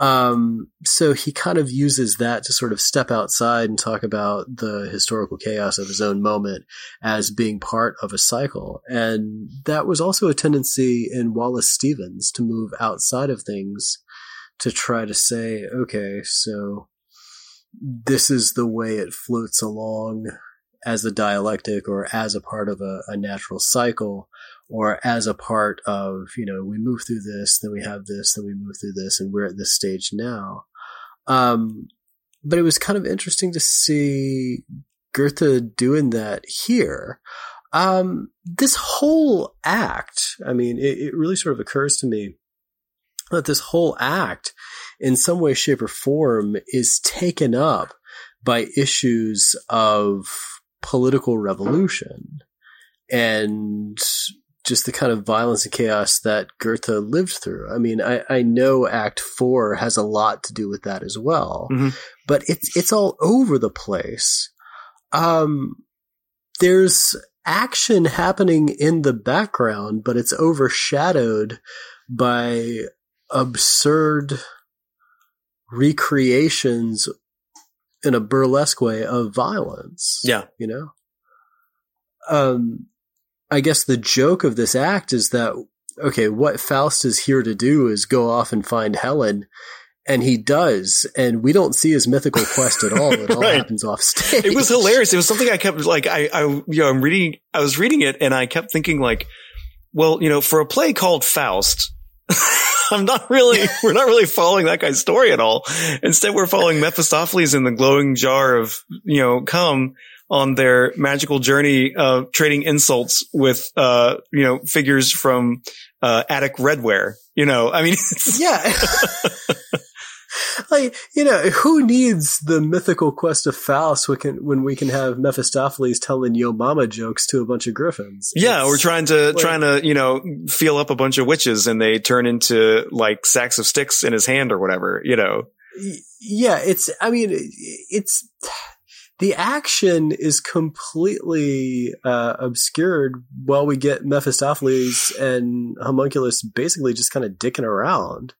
Um, so he kind of uses that to sort of step outside and talk about the historical chaos of his own moment as being part of a cycle. And that was also a tendency in Wallace Stevens to move outside of things to try to say, okay, so this is the way it floats along as a dialectic or as a part of a, a natural cycle or as a part of, you know, we move through this, then we have this, then we move through this, and we're at this stage now. Um, but it was kind of interesting to see Goethe doing that here. Um, this whole act, I mean, it, it really sort of occurs to me that this whole act, in some way, shape, or form, is taken up by issues of political revolution and just the kind of violence and chaos that Goethe lived through. I mean, I, I know Act Four has a lot to do with that as well, mm-hmm. but it's it's all over the place. Um, there's action happening in the background, but it's overshadowed by absurd recreations in a burlesque way of violence. Yeah, you know. Um, I guess the joke of this act is that okay, what Faust is here to do is go off and find Helen. And he does, and we don't see his mythical quest at all. *laughs* It all right. happens off stage. It was hilarious. It was something I kept like I, I, you know, I'm reading, I was reading it, and I kept thinking like, well, you know, for a play called Faust, *laughs* I'm not really, *laughs* we're not really following that guy's story at all. Instead, we're following Mephistopheles in the glowing jar of, you know, cum on their magical journey of trading insults with, uh, you know, figures from, uh, Attic Redware. You know, I mean, *laughs* yeah. *laughs* like, you know, who needs the mythical quest of Faust when, can, when we can have Mephistopheles telling yo mama jokes to a bunch of griffins? Yeah, it's, we're trying to, like, trying to, you know, feel up a bunch of witches and they turn into like sacks of sticks in his hand or whatever, you know? Yeah, it's, I mean, it's, the action is completely uh, obscured while we get Mephistopheles and Homunculus basically just kind of dicking around.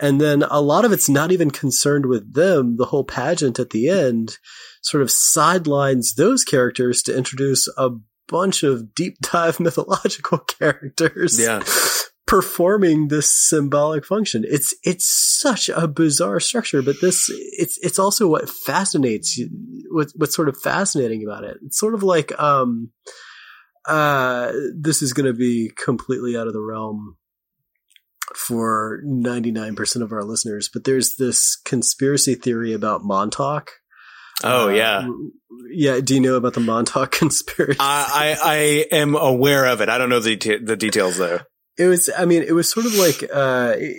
And then a lot of it's not even concerned with them. The whole pageant at the end sort of sidelines those characters to introduce a bunch of deep dive *laughs* mythological characters. Yeah. Performing this symbolic function. It's, it's such a bizarre structure, but this, it's, it's also what fascinates you, what, what's sort of fascinating about it. It's sort of like, um, uh, this is going to be completely out of the realm for 99% of our listeners, but there's this conspiracy theory about Montauk. Oh Uh, yeah. Yeah. Do you know about the Montauk *laughs* conspiracy? I, I I am aware of it. I don't know the the details though. It was, I mean, it was sort of like, uh, it,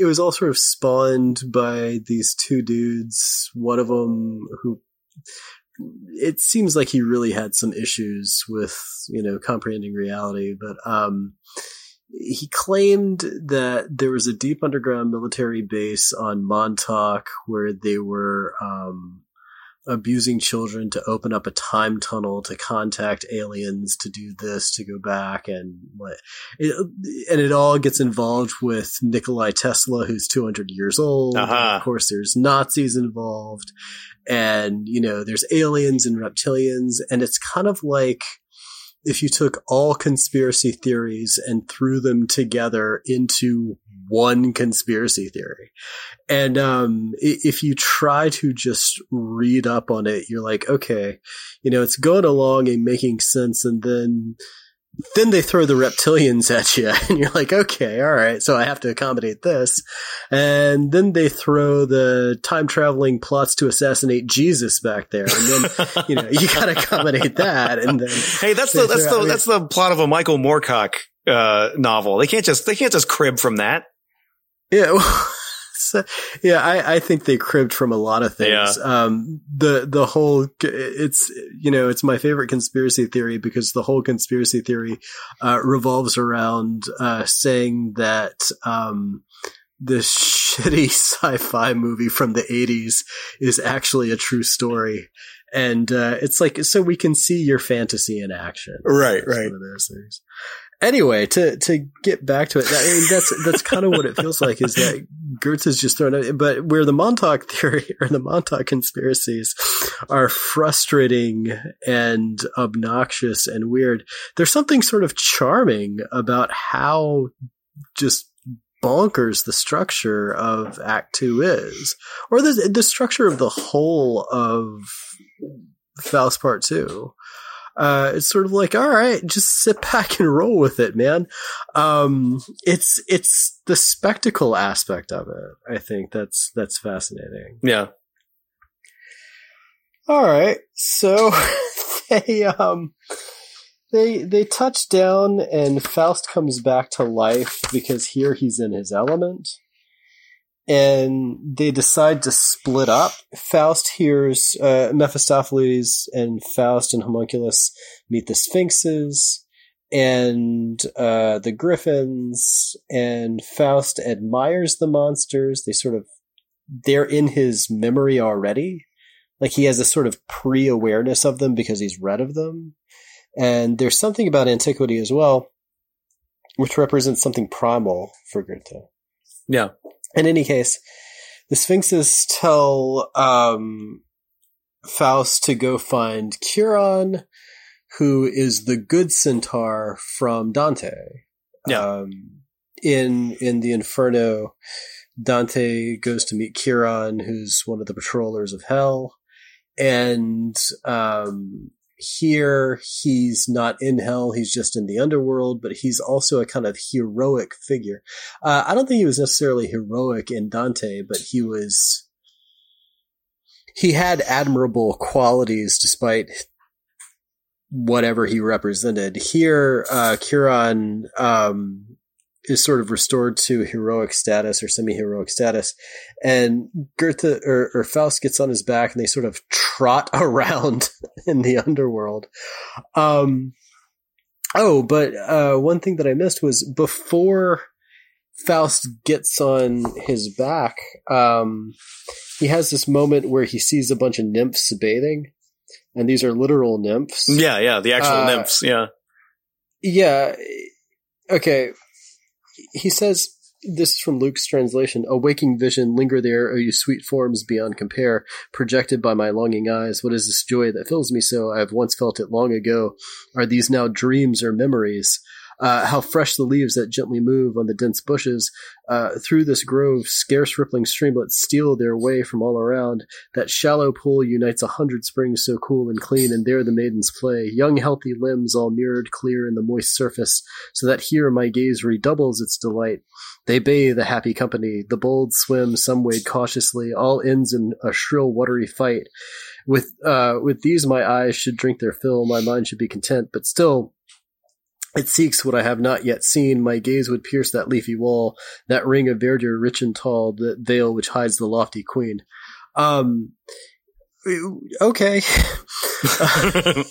it was all sort of spawned by these two dudes. One of them who, it seems like he really had some issues with, you know, comprehending reality, but, um, he claimed that there was a deep underground military base on Montauk where they were, um, abusing children to open up a time tunnel to contact aliens to do this to go back and what it, and it all gets involved with Nikolai Tesla who's 200 years old Uh-huh. Of course there's Nazis involved and you know there's aliens and reptilians and it's kind of like if you took all conspiracy theories and threw them together into one conspiracy theory. And um, if you try to just read up on it, you're like, okay, you know, it's going along and making sense, and then then they throw the reptilians at you, *laughs* and you're like, okay, all right, so I have to accommodate this, and then they throw the time traveling plots to assassinate Jesus back there, and then you know you got to accommodate that, and then *laughs* Hey, that's the that's the that's the plot of a Michael Moorcock uh, novel. They can't just they can't just crib from that. Yeah. *laughs* well, so, yeah, I, I think they cribbed from a lot of things. Um, the, the whole, it's, you know, it's my favorite conspiracy theory because the whole conspiracy theory, uh, revolves around, uh, saying that, um, this *laughs* shitty sci-fi movie from the 80s is actually a true story. And, uh, it's like, so we can see your fantasy in action. Right, It's Anyway, to to get back to it, I mean that's that's kind of what it feels like is that Goethe's is just thrown out. But where the Montauk theory *laughs* or the Montauk conspiracies are frustrating and obnoxious and weird, there's something sort of charming about how just bonkers the structure of Act Two is, or the the structure of the whole of Faust Part Two uh, it's sort of like, all right, just sit *laughs* back and roll with it, man. Um, it's, it's the spectacle aspect of it. I think that's, that's fascinating. Yeah. All right. So *laughs* they, um, they, they touch down and Faust comes back to life because here he's in his element. And they decide to split up. Faust hears, uh, Mephistopheles and Faust and Homunculus meet the Sphinxes and, uh, the Griffins and Faust admires the monsters. They sort of, they're in his memory already. Like he has a sort of pre-awareness of them because he's read of them. And there's something about antiquity as well, which represents something primal for Goethe. Yeah. In any case, the Sphinxes tell um, Faust to go find Chiron, who is the good centaur from Dante. Yeah. Um, in in the Inferno, Dante goes to meet Chiron, who's one of the patrollers of hell, and um, here he's not in hell; he's just in the underworld. But he's also a kind of heroic figure. Uh, I don't think he was necessarily heroic in Dante, but he was. He had admirable qualities despite whatever he represented. Here, uh, Chiron um, is sort of restored to heroic status or semi-heroic status, and Goethe or, or Faust gets on his back, and they sort of trot *laughs* around in the underworld. Um, oh, but uh, one thing that I missed was before Faust gets on his back, um, he has this moment where he sees a bunch of nymphs bathing, and these are literal nymphs. Yeah. Yeah. The actual Uh, nymphs. Yeah. Yeah. Okay. He says, this is from Luke's translation. A waking vision, linger there, O you sweet forms beyond compare, projected by my longing eyes. What is this joy that fills me so? I have once felt it long ago. Are these now dreams or memories? Uh, how fresh the leaves that gently move on the dense bushes. Uh, through this grove, scarce rippling streamlets steal their way from all around. That shallow pool unites a hundred springs so cool and clean, and there the maidens play. Young, healthy limbs all mirrored clear in the moist surface, so that here my gaze redoubles its delight. They bathe a happy company. The bold swim, some wade cautiously. All ends in a shrill, watery fight. With uh, with these, my eyes should drink their fill. My mind should be content, but still, it seeks what I have not yet seen. My gaze would pierce that leafy wall, that ring of verdure rich and tall, that veil which hides the lofty queen. Um, okay. *laughs*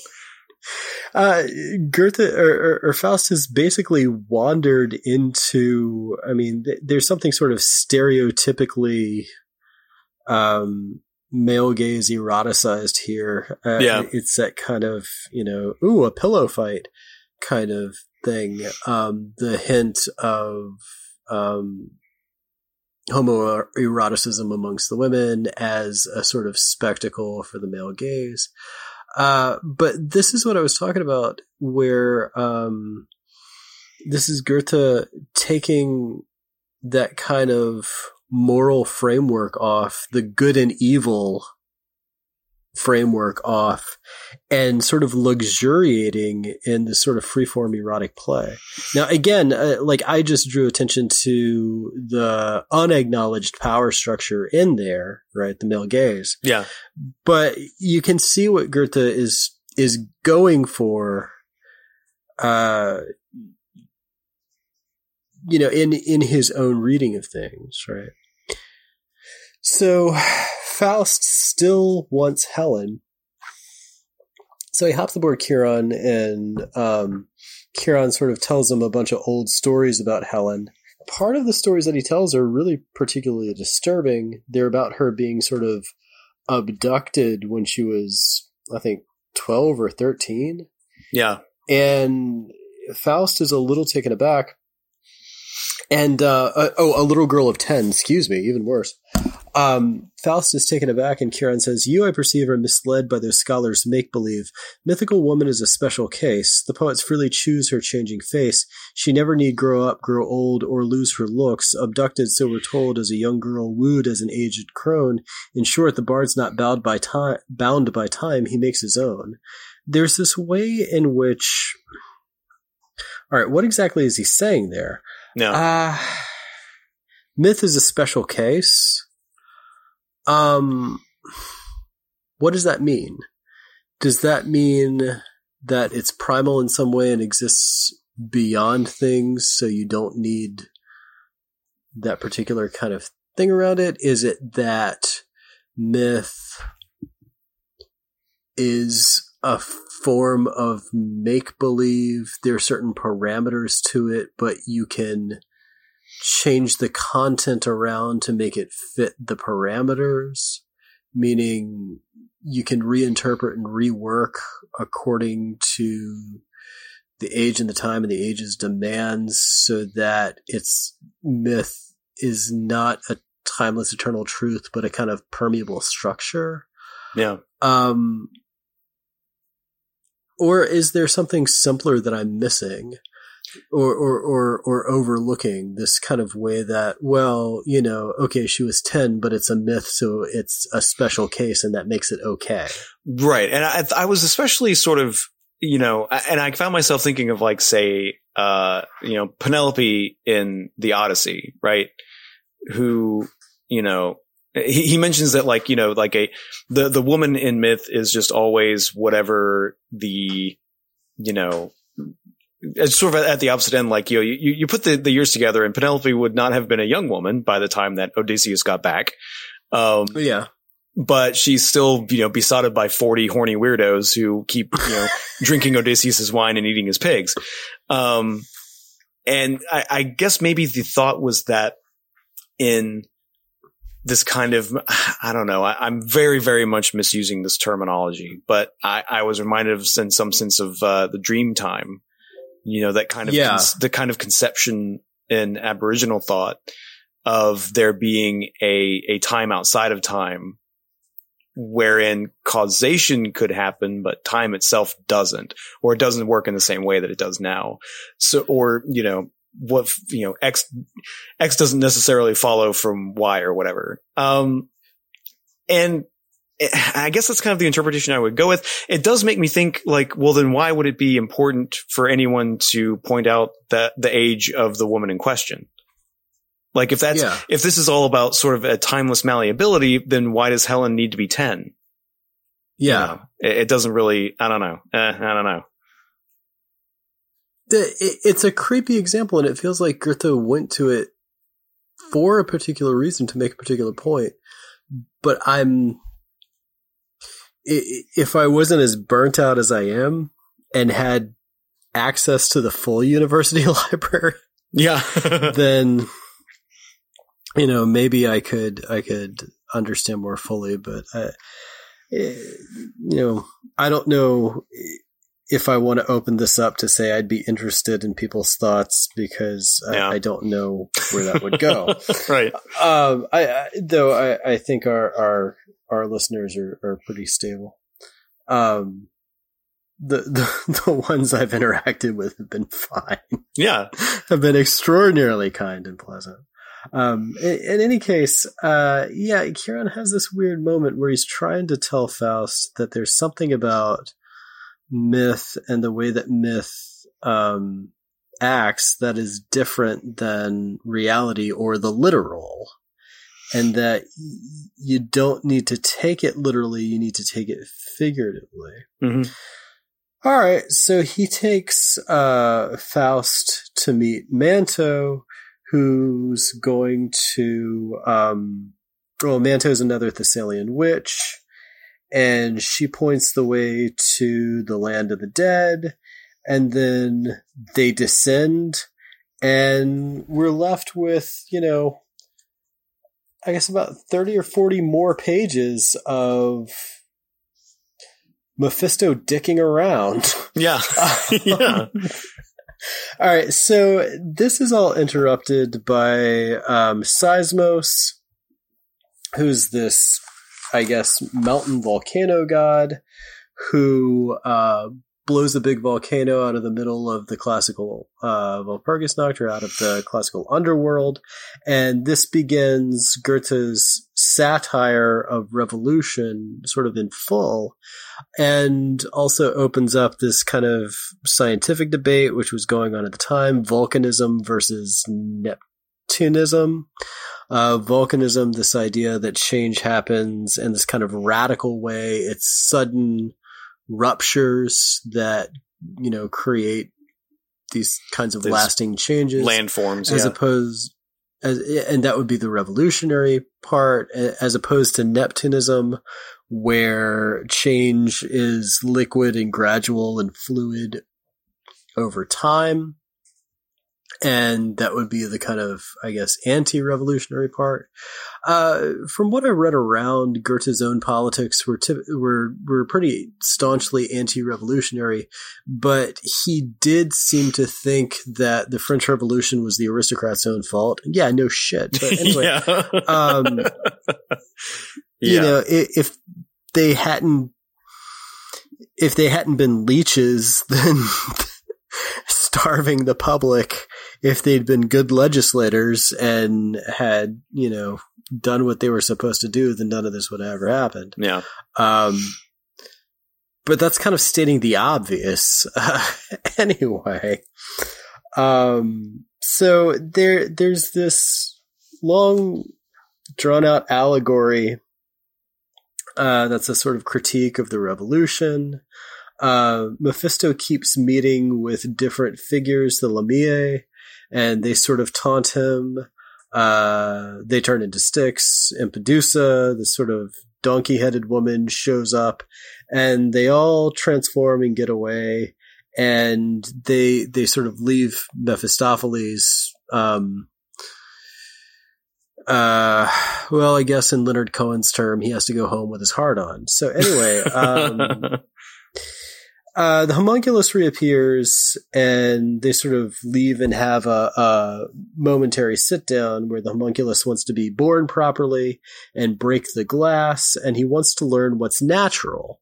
uh, Goethe or, or, or, Faust has basically wandered into. I mean, th- there's something sort of stereotypically um, male gaze eroticized here. Uh, yeah, it's that kind of you know, ooh, a pillow fight kind of thing. Um, the hint of um, homoeroticism amongst the women as a sort of spectacle for the male gaze. Uh, but this is what I was talking about, where um, this is Goethe taking that kind of moral framework off the good and evil framework off and sort of luxuriating in this sort of freeform erotic play. Now, again, uh, like I just drew attention to the unacknowledged power structure in there, right? The male gaze. Yeah. But you can see what Goethe is, is going for, uh, you know, in, in his own reading of things, right? So Faust still wants Helen. So he hops aboard Chiron and um, Chiron sort of tells him a bunch of old stories about Helen. Part of the stories that he tells are really particularly disturbing. They're about her being sort of abducted when she was, I think, 12 or 13. Yeah. And Faust is a little taken aback. And, uh, uh, oh, a little girl of 10, excuse me, even worse. Um, Faust is taken aback, and Chiron says, You, I perceive, are misled by those scholars' make believe. Mythical woman is a special case. The poets freely choose her changing face. She never need grow up, grow old, or lose her looks. Abducted, so we're told, as a young girl, wooed as an aged crone. In short, the bard's not bound by time, bound by time, he makes his own. There's this way in which. All right, what exactly is he saying there? No. Uh, myth is a special case. Um, what does that mean? Does that mean that it's primal in some way and exists beyond things, so you don't need that particular kind of thing around it? Is it that myth is a form of make believe? There are certain parameters to it, but you can change the content around to make it fit the parameters, meaning you can reinterpret and rework according to the age and the time and the age's demands so that its myth is not a timeless eternal truth, but a kind of permeable structure. Yeah. Um, or is there something simpler that I'm missing? or, or, or, or overlooking this kind of way that, well, you know, okay, she was 10, but it's a myth. So it's a special case and that makes it okay. Right. And I, I was especially sort of, you know, and I found myself thinking of like, say, uh, you know, Penelope in the Odyssey, right? Who, you know, he, he mentions that like, you know, like a, the, the woman in myth is just always whatever the, you know, it's sort of at the opposite end, like you, know, you, you put the, the years together, and Penelope would not have been a young woman by the time that Odysseus got back. Um, yeah, but she's still, you know, besotted by 40 horny weirdos who keep, you know, *laughs* drinking Odysseus's wine and eating his pigs. Um, and I, I guess maybe the thought was that in this kind of, I don't know, I, am very, very much misusing this terminology, but I, I was reminded of in some sense of, uh, the dream time you know, that kind of, yeah. Con- the kind of conception in Aboriginal thought of there being a, a time outside of time wherein causation could happen, but time itself doesn't, or it doesn't work in the same way that it does now. So, or, you know, what, you know, X, X doesn't necessarily follow from Y or whatever. Um, and I guess that's kind of the interpretation I would go with. It does make me think like, well, then why would it be important for anyone to point out that the age of the woman in question? Like if that's, Yeah. if this is all about sort of a timeless malleability, then why does Helen need to be 10? You Yeah. know, it, it doesn't really, I don't know. Eh, I don't know. It's a creepy example, and it feels like Goethe went to it for a particular reason to make a particular point. But I'm, if I wasn't as burnt out as I am and had access to the full *laughs* university *laughs* library, Yeah. *laughs* then you know maybe I could I could understand more fully. But I, eh, you know, I don't know if I want to open this up to say I'd be interested in people's thoughts because Yeah. I, I don't know where that would go. *laughs* right. um, I, I though I, I think our our our listeners are, are pretty stable. Um, the, the *laughs* the ones I've interacted with have been fine Yeah. *laughs* have been extraordinarily kind and pleasant. Um, in, in any case, uh, yeah, Chiron has this weird moment where he's trying to tell Faust that there's something about myth and the way that myth, um, acts that is different than reality or the literal. And that y- you don't need to take it literally, you need to take it figuratively. hmm All right, so he takes uh, Faust to meet Manto, who's going to. Um, well, Manto's another Thessalian witch, and she points the way to the land of the dead, and then they descend, and we're left with, you know, I guess about 30 or 40 more pages of Mephisto dicking around. *laughs* Yeah. *laughs* yeah. *laughs* all right, so this is all interrupted by um, Seismos, who's this, I guess, mountain volcano god who uh, blows a big volcano out of the middle of the classical uh, Walpurgisnacht, or out of the classical underworld. And this begins Goethe's satire of revolution sort of in full and also opens up this kind of scientific debate which was going on at the time volcanism versus neptunism uh, volcanism this idea that change happens in this kind of radical way it's sudden ruptures that you know create these kinds of lasting changes Landforms. as yeah. opposed as, and that would be the revolutionary part as opposed to neptunism where change is liquid and gradual and fluid over time and that would be the kind of i guess anti-revolutionary part uh, from what i read around goethe's own politics were, were, were pretty staunchly anti-revolutionary but he did seem to think that the french revolution was the aristocrats own fault yeah no shit but *laughs* anyway yeah. um, *laughs* you yeah. know, if they hadn't, if they hadn't been leeches, *laughs* then *laughs* starving the public, if they'd been good legislators and had, you know, done what they were supposed to do, then none of this would have ever happened. yeah. Um, but that's kind of stating the obvious. *laughs* anyway, um, so there, there's this long, drawn out allegory. Uh, that's a sort of critique of the revolution. Uh, Mephisto keeps meeting with different figures, the Lamia, and they sort of taunt him. Uh, they turn into sticks. Empedusa, this sort of donkey headed woman, shows up and they all transform and get away. And they, they sort of leave Mephistopheles, um, uh, well, I guess in Leonard Cohen's term, he has to go home with his heart on. So anyway, *laughs* um, uh, the homunculus reappears and they sort of leave and have a, a, momentary sit down where the homunculus wants to be born properly and break the glass and he wants to learn what's natural.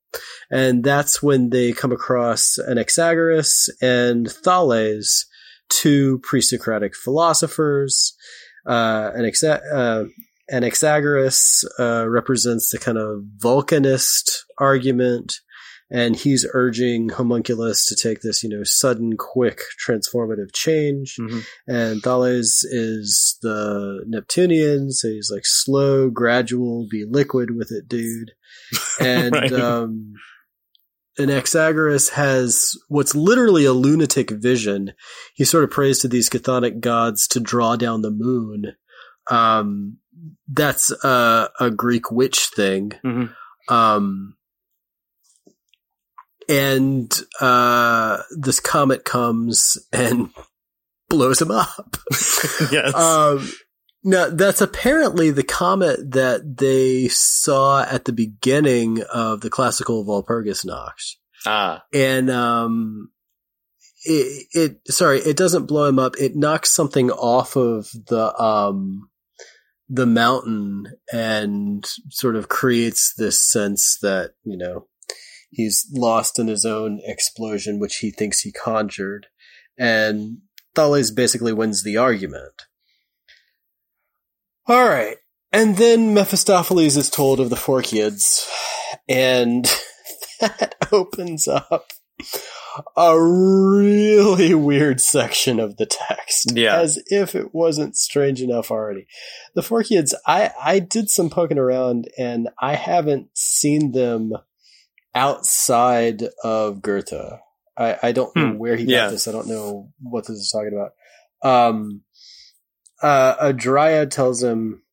And that's when they come across Anaxagoras and Thales, two pre-Socratic philosophers. Uh, uh, Anaxagoras uh, represents the kind of Vulcanist argument and he's urging Homunculus to take this, you know, sudden, quick, transformative change. Mm-hmm. And Thales is the Neptunian, so he's like slow, gradual, be liquid with it, dude. *laughs* And right. um, Anaxagoras has what's literally a lunatic vision. He sort of prays to these chthonic gods to draw down the moon. Um, that's a, a Greek witch thing. Mm-hmm. Um, and uh, this comet comes and *laughs* blows him up. *laughs* yes. Um, now that's apparently the comet that they saw at the beginning of the classical Walpurgis Nacht. Ah. And um, it, it sorry, it doesn't blow him up. It knocks something off of the um the mountain and sort of creates this sense that you know he's lost in his own explosion, which he thinks he conjured, and Thales basically wins the argument. All right. And then Mephistopheles is told of the Phorkyids, and *laughs* that opens up a really weird section of the text. Yeah. As if it wasn't strange enough already. The Phorkyids, I, I did some poking around and I haven't seen them outside of Goethe. I, I don't know hmm. where he got this. I don't know what this is talking about. Um, uh, a dryad tells him,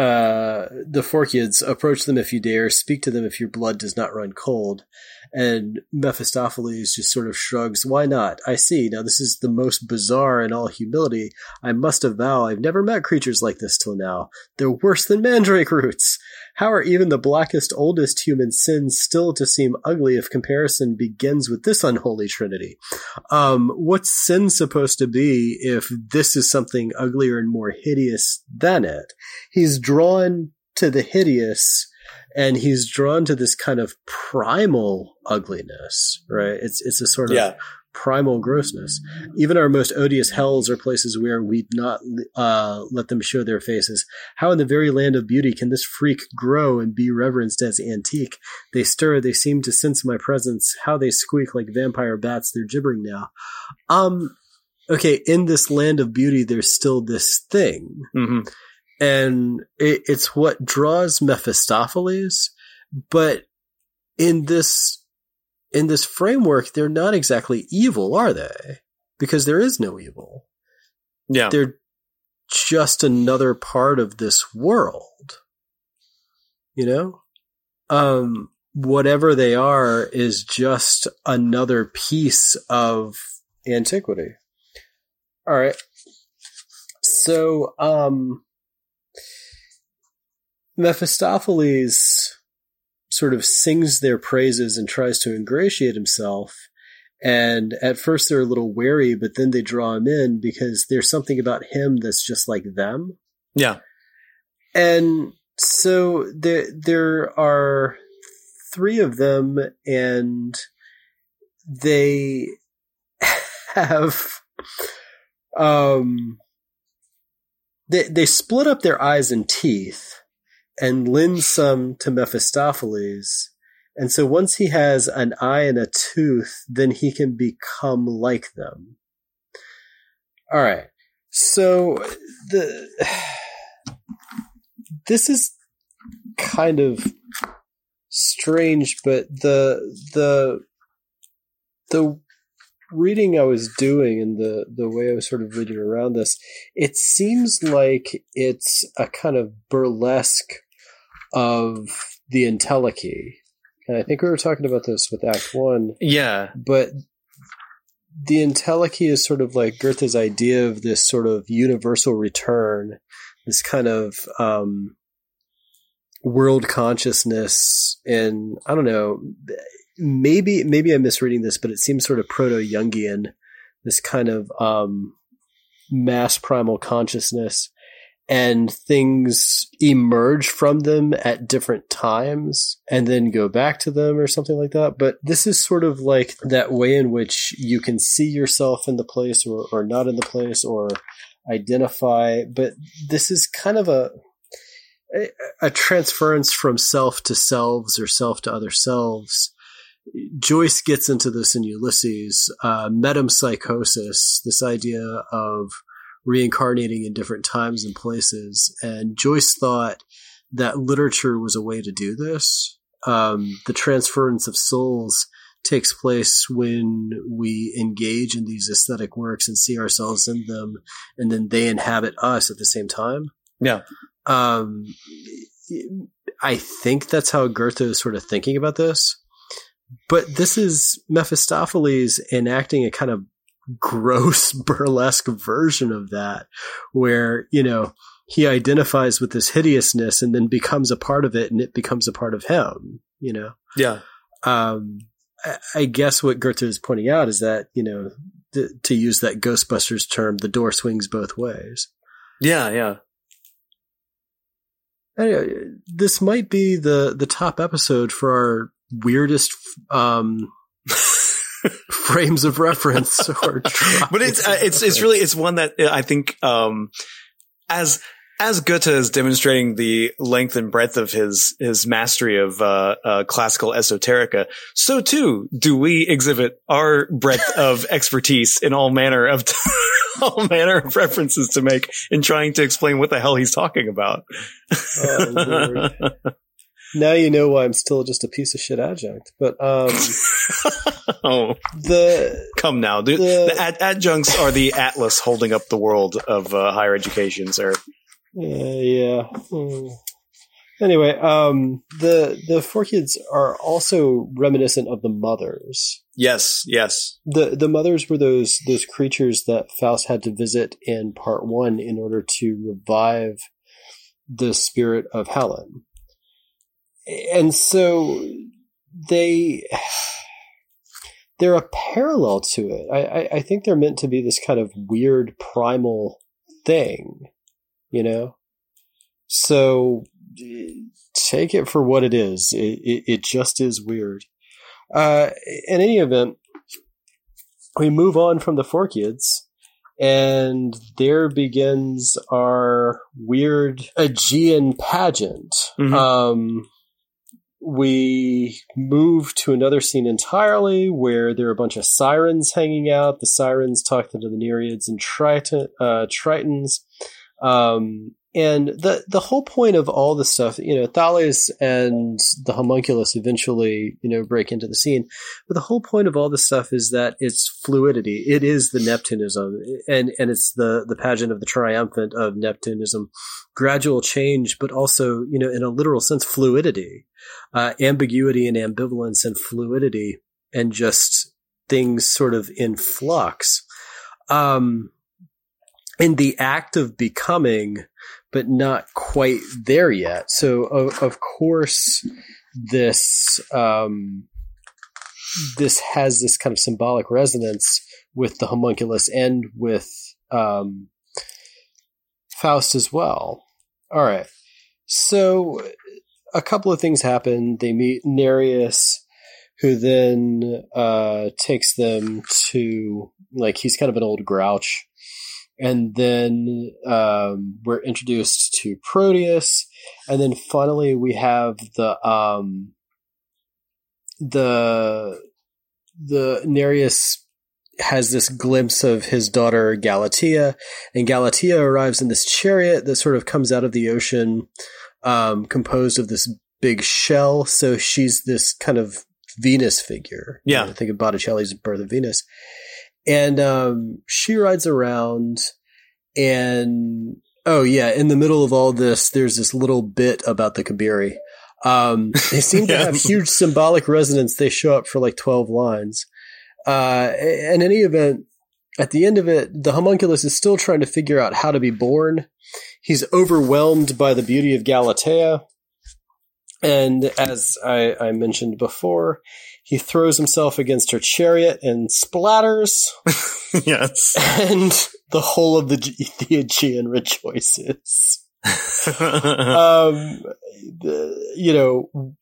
uh, the Phorkyids approach them if you dare, speak to them if your blood does not run cold. And Mephistopheles just sort of shrugs, Why not? I see. Now, this is the most bizarre in all humility. I must avow I've never met creatures like this till now. They're worse than mandrake roots. How are even the blackest, oldest human sins still to seem ugly if comparison begins with this unholy trinity? Um, what's sin supposed to be if this is something uglier and more hideous than it? He's drawn to the hideous and he's drawn to this kind of primal ugliness, right? It's it's a sort of yeah. Primal grossness. Even our most odious hells are places where we'd not uh, let them show their faces. How in the very land of beauty can this freak grow and be reverenced as antique? They stir, they seem to sense my presence. How they squeak like vampire bats, they're gibbering now. Um, okay, in this land of beauty, there's still this thing. Mm-hmm and it, it's what draws Mephistopheles. But in this in this framework, they're not exactly evil, are they? Because there is no evil. Yeah, they're just another part of this world. You know, um, whatever they are is just another piece of antiquity. All right. So, um, Mephistopheles sort of sings their praises and tries to ingratiate himself. And at first they're a little wary, but then they draw him in because there's something about him that's just like them. Yeah. And so there there are three of them and they *laughs* have um they they split up their eyes and teeth and lend some to Mephistopheles. And so once he has an eye and a tooth, then he can become like them. All right. So the *sighs* this is kind of strange, but the the the reading I was doing and the the way I was sort of reading around this, it seems like it's a kind of burlesque of the Entelechy. And I think we were talking about this with Act One. Yeah. But the Entelechy is sort of like Goethe's idea of this sort of universal return, this kind of um, world consciousness, and I don't know. maybe maybe I'm misreading this, but it seems sort of proto Jungian, this kind of um, mass primal consciousness, and things emerge from them at different times and then go back to them or something like that. But this is sort of like that way in which you can see yourself in the place or, or not in the place or identify. But this is kind of a a transference from self to selves or self to other selves. Joyce gets into this in Ulysses, uh, metempsychosis, this idea of reincarnating in different times and places. And Joyce thought that literature was a way to do this. Um, the transference of souls takes place when we engage in these aesthetic works and see ourselves in them, and then they inhabit us at the same time. Yeah. Um, I think that's how Goethe is sort of thinking about this. But this is Mephistopheles enacting a kind of gross *laughs* burlesque version of that where, you know, he identifies with this hideousness and then becomes a part of it and it becomes a part of him, you know? Yeah. Um, I guess what Goethe is pointing out is that, you know, th- to use that Ghostbusters term, the door swings both ways. Yeah, yeah. Anyway, this might be the the top episode for our weirdest um, *laughs* *laughs* frames of reference *laughs* or but it's uh, it's it's really it's one that I think um, as as Goethe is demonstrating the length and breadth of his his mastery of uh, uh, classical esoterica, so too do we exhibit our breadth *laughs* of expertise in all manner of t- all manner of references to make in trying to explain what the hell he's talking about. Oh, now you know why I'm still just a piece of shit adjunct. But um, *laughs* oh, the come now, dude. The, the ad- adjuncts are the atlas holding up the world of uh, higher education, sir. Uh, yeah. Hmm. Anyway, um, the the Phorkyids are also reminiscent of the mothers. Yes, yes. The the mothers were those those creatures that Faust had to visit in part one in order to revive the spirit of Helen. And so they they're a parallel to it. I, I, I think they're meant to be this kind of weird primal thing, you know? So take it for what it is. It, it, it just is weird. Uh, in any event, we move on from the Phorkyids, and there begins our weird Aegean pageant. Mhm. Um, we move to another scene entirely where there are a bunch of sirens hanging out. The sirens talk to the Nereids and Triton, uh, Tritons. Um, and the the whole point of all this stuff, you know, Thales and the homunculus eventually, you know, break into the scene. But the whole point of all this stuff is that it's fluidity. It is the Neptunism, and and it's the the pageant of the triumphant of Neptunism, gradual change, but also, you know, in a literal sense, fluidity, uh, ambiguity and ambivalence and fluidity, and just things sort of in flux. Um, in the act of becoming, but not quite there yet. So, of, of course, this um, this has this kind of symbolic resonance with the homunculus and with um, Faust as well. All right. So, a couple of things happen. They meet Nereus, who then uh, takes them to like he's kind of an old grouch and then um, we're introduced to Proteus, and then finally we have the um, the the Nereus has this glimpse of his daughter Galatea, and Galatea arrives in this chariot that sort of comes out of the ocean, um, composed of this big shell. So she's this kind of Venus figure. Yeah. Know, think of Botticelli's Birth of Venus. And um, she rides around, and oh yeah, in the middle of all this, there's this little bit about the Kabiri. Um, *laughs* they seem to have huge symbolic resonance. They show up for like twelve lines. Uh, in any event, at the end of it, the homunculus is still trying to figure out how to be born. He's overwhelmed by the beauty of Galatea. And as I, I mentioned before, he throws himself against her chariot and splatters. *laughs* yes. And the whole of the, the Aegean rejoices. *laughs* um, the, you know,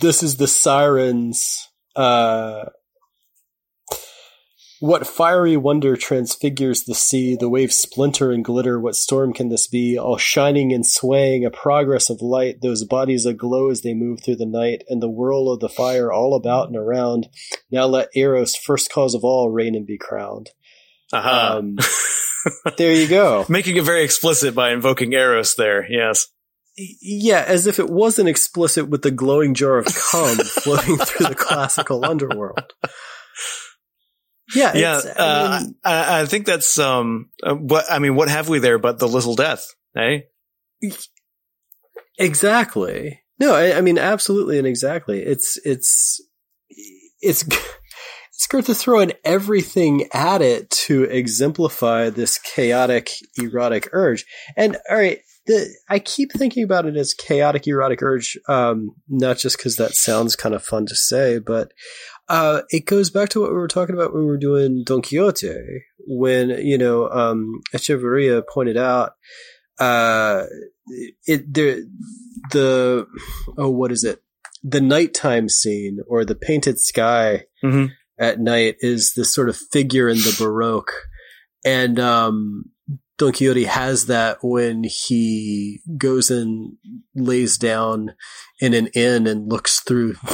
this is the sirens, uh, what fiery wonder transfigures the sea? The waves splinter and glitter. What storm can this be? All shining and swaying, a progress of light. Those bodies aglow as they move through the night, and the whirl of the fire all about and around. Now let Eros, first cause of all, reign and be crowned. Uh-huh. Um, *laughs* there you go. Making it very explicit by invoking Eros there. Yes. Yeah, as if it wasn't explicit with the glowing jar of cum *laughs* floating through the classical underworld. Yeah, Yeah. it's- Uh, I mean, I, I think that's, um, uh, what, I mean, what have we there but the little death? Eh? exactly. No, I, I mean absolutely and exactly. It's it's it's it's good to throw in everything at it to exemplify this chaotic erotic urge. And all right, the I keep thinking about it as chaotic erotic urge, um, not just because that sounds kind of fun to say, but uh, it goes back to what we were talking about when we were doing Don Quixote, when you know um, Echeverria pointed out uh, it there the oh what is it the nighttime scene or the painted sky Mhm. at night is this sort of figure in the baroque and um Don Quixote has that when he goes and lays down in an inn and looks through *laughs*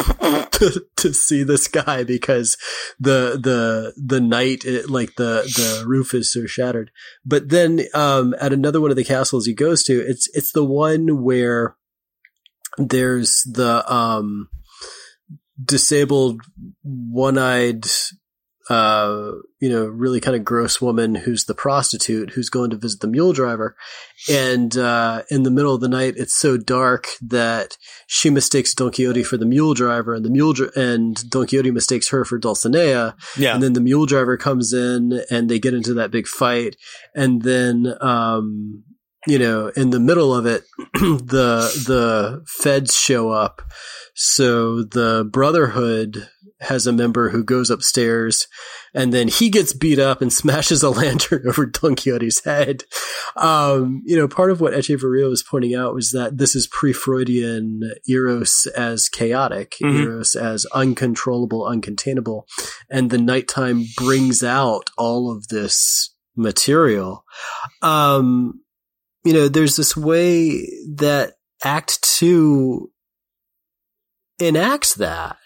to, to see the sky because the the the night it, like the the roof is so shattered. But then um at another one of the castles he goes to, it's it's the one where there's the um disabled one-eyed uh, you know, really kind of gross woman who's the prostitute who's going to visit the mule driver. And, uh, in the middle of the night, it's so dark that she mistakes Don Quixote for the mule driver and the mule, dr- and Don Quixote mistakes her for Dulcinea. Yeah. And then the mule driver comes in and they get into that big fight. And then, um, you know, in the middle of it, *clears throat* the, the feds show up. So the Brotherhood has a member who goes upstairs and then he gets beat up and *laughs* smashes a lantern *laughs* over Don Quixote's head. Um, you know, part of what Echeverria was pointing out was that this is pre-Freudian Eros as chaotic, Mhm. Eros as uncontrollable, uncontainable. And the nighttime brings out all of this material. Um, you know, there's this way that Act Two enacts that.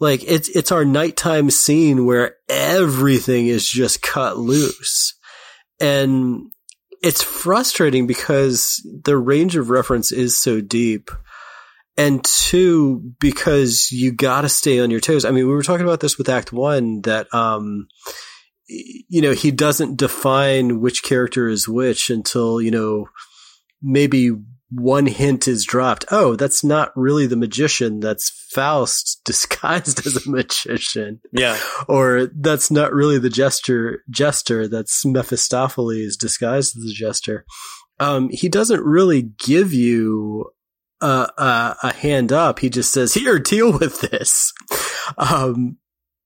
Like it's it's our nighttime scene where everything is just cut loose. And it's frustrating because the range of reference is so deep. And two, because you gotta stay on your toes. I mean, we were talking about this with Act One that, um, you know, he doesn't define which character is which until, you know, maybe one hint is dropped. Oh, that's not really the magician. That's Faust *laughs* disguised as a magician. Yeah. Or that's not really the jester, jester. That's Mephistopheles disguised as a jester. Um, he doesn't really give you a, a, a hand up. He just says, here, deal with this. Um,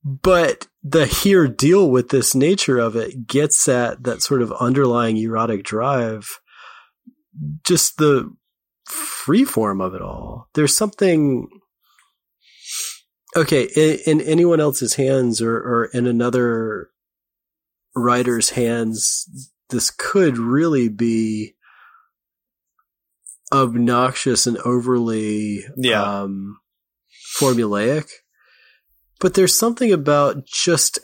but the here deal with this nature of it gets at that sort of underlying erotic drive just the free form of it all. There's something. Okay, in, in anyone else's hands or, or in another writer's hands, this could really be obnoxious and overly Yeah. um, formulaic. But there's something about just,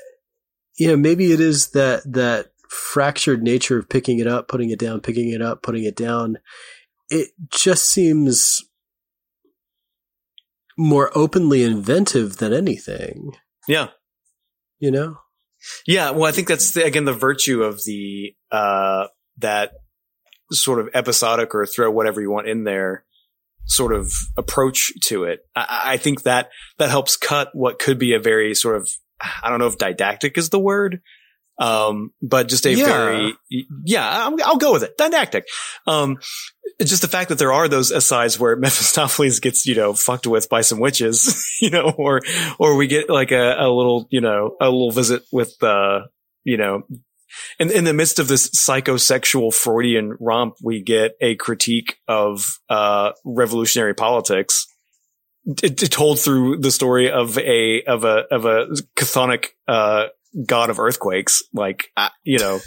you know, maybe it is that that fractured nature of picking it up, putting it down, picking it up, putting it down. It just seems more openly inventive than anything, Yeah. you know? Yeah, well, I think that's the, again the virtue of the uh, that sort of episodic or throw whatever you want in there sort of approach to it. I, I think that that helps cut what could be a very sort of I don't know if didactic is the word, Um, but just a Yeah. very, yeah, I'm, I'll go with it. Didactic. Um, it's just the fact that there are those asides where *laughs* Mephistopheles gets, you know, fucked with by some witches, *laughs* you know, or, or we get like a, a little, you know, a little visit with, uh, you know, in, in the midst of this psychosexual Freudian romp, we get a critique of, uh, revolutionary politics. it, told through the story of a, of a, of a chthonic, uh, god of earthquakes. Like, uh, you know,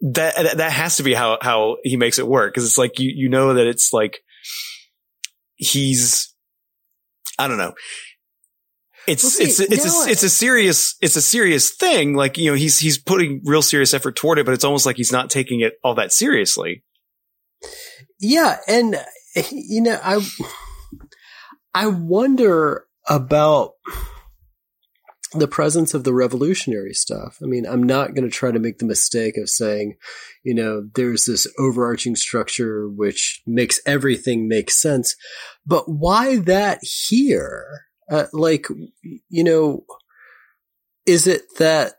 that, that, that has to be how, how he makes it work. Cause it's like, you, you know that it's like, he's, I don't know. It's, Well, see, it's, it's, now a, I- it's a serious, it's a serious thing. Like, you know, he's, he's putting real serious effort toward it, but it's almost like he's not taking it all that seriously. Yeah, and you know, I I wonder about the presence of the revolutionary stuff. I mean, I'm not going to try to make the mistake of saying, you know, there's this overarching structure which makes everything make sense, but why that here? Uh, like, you know, is it that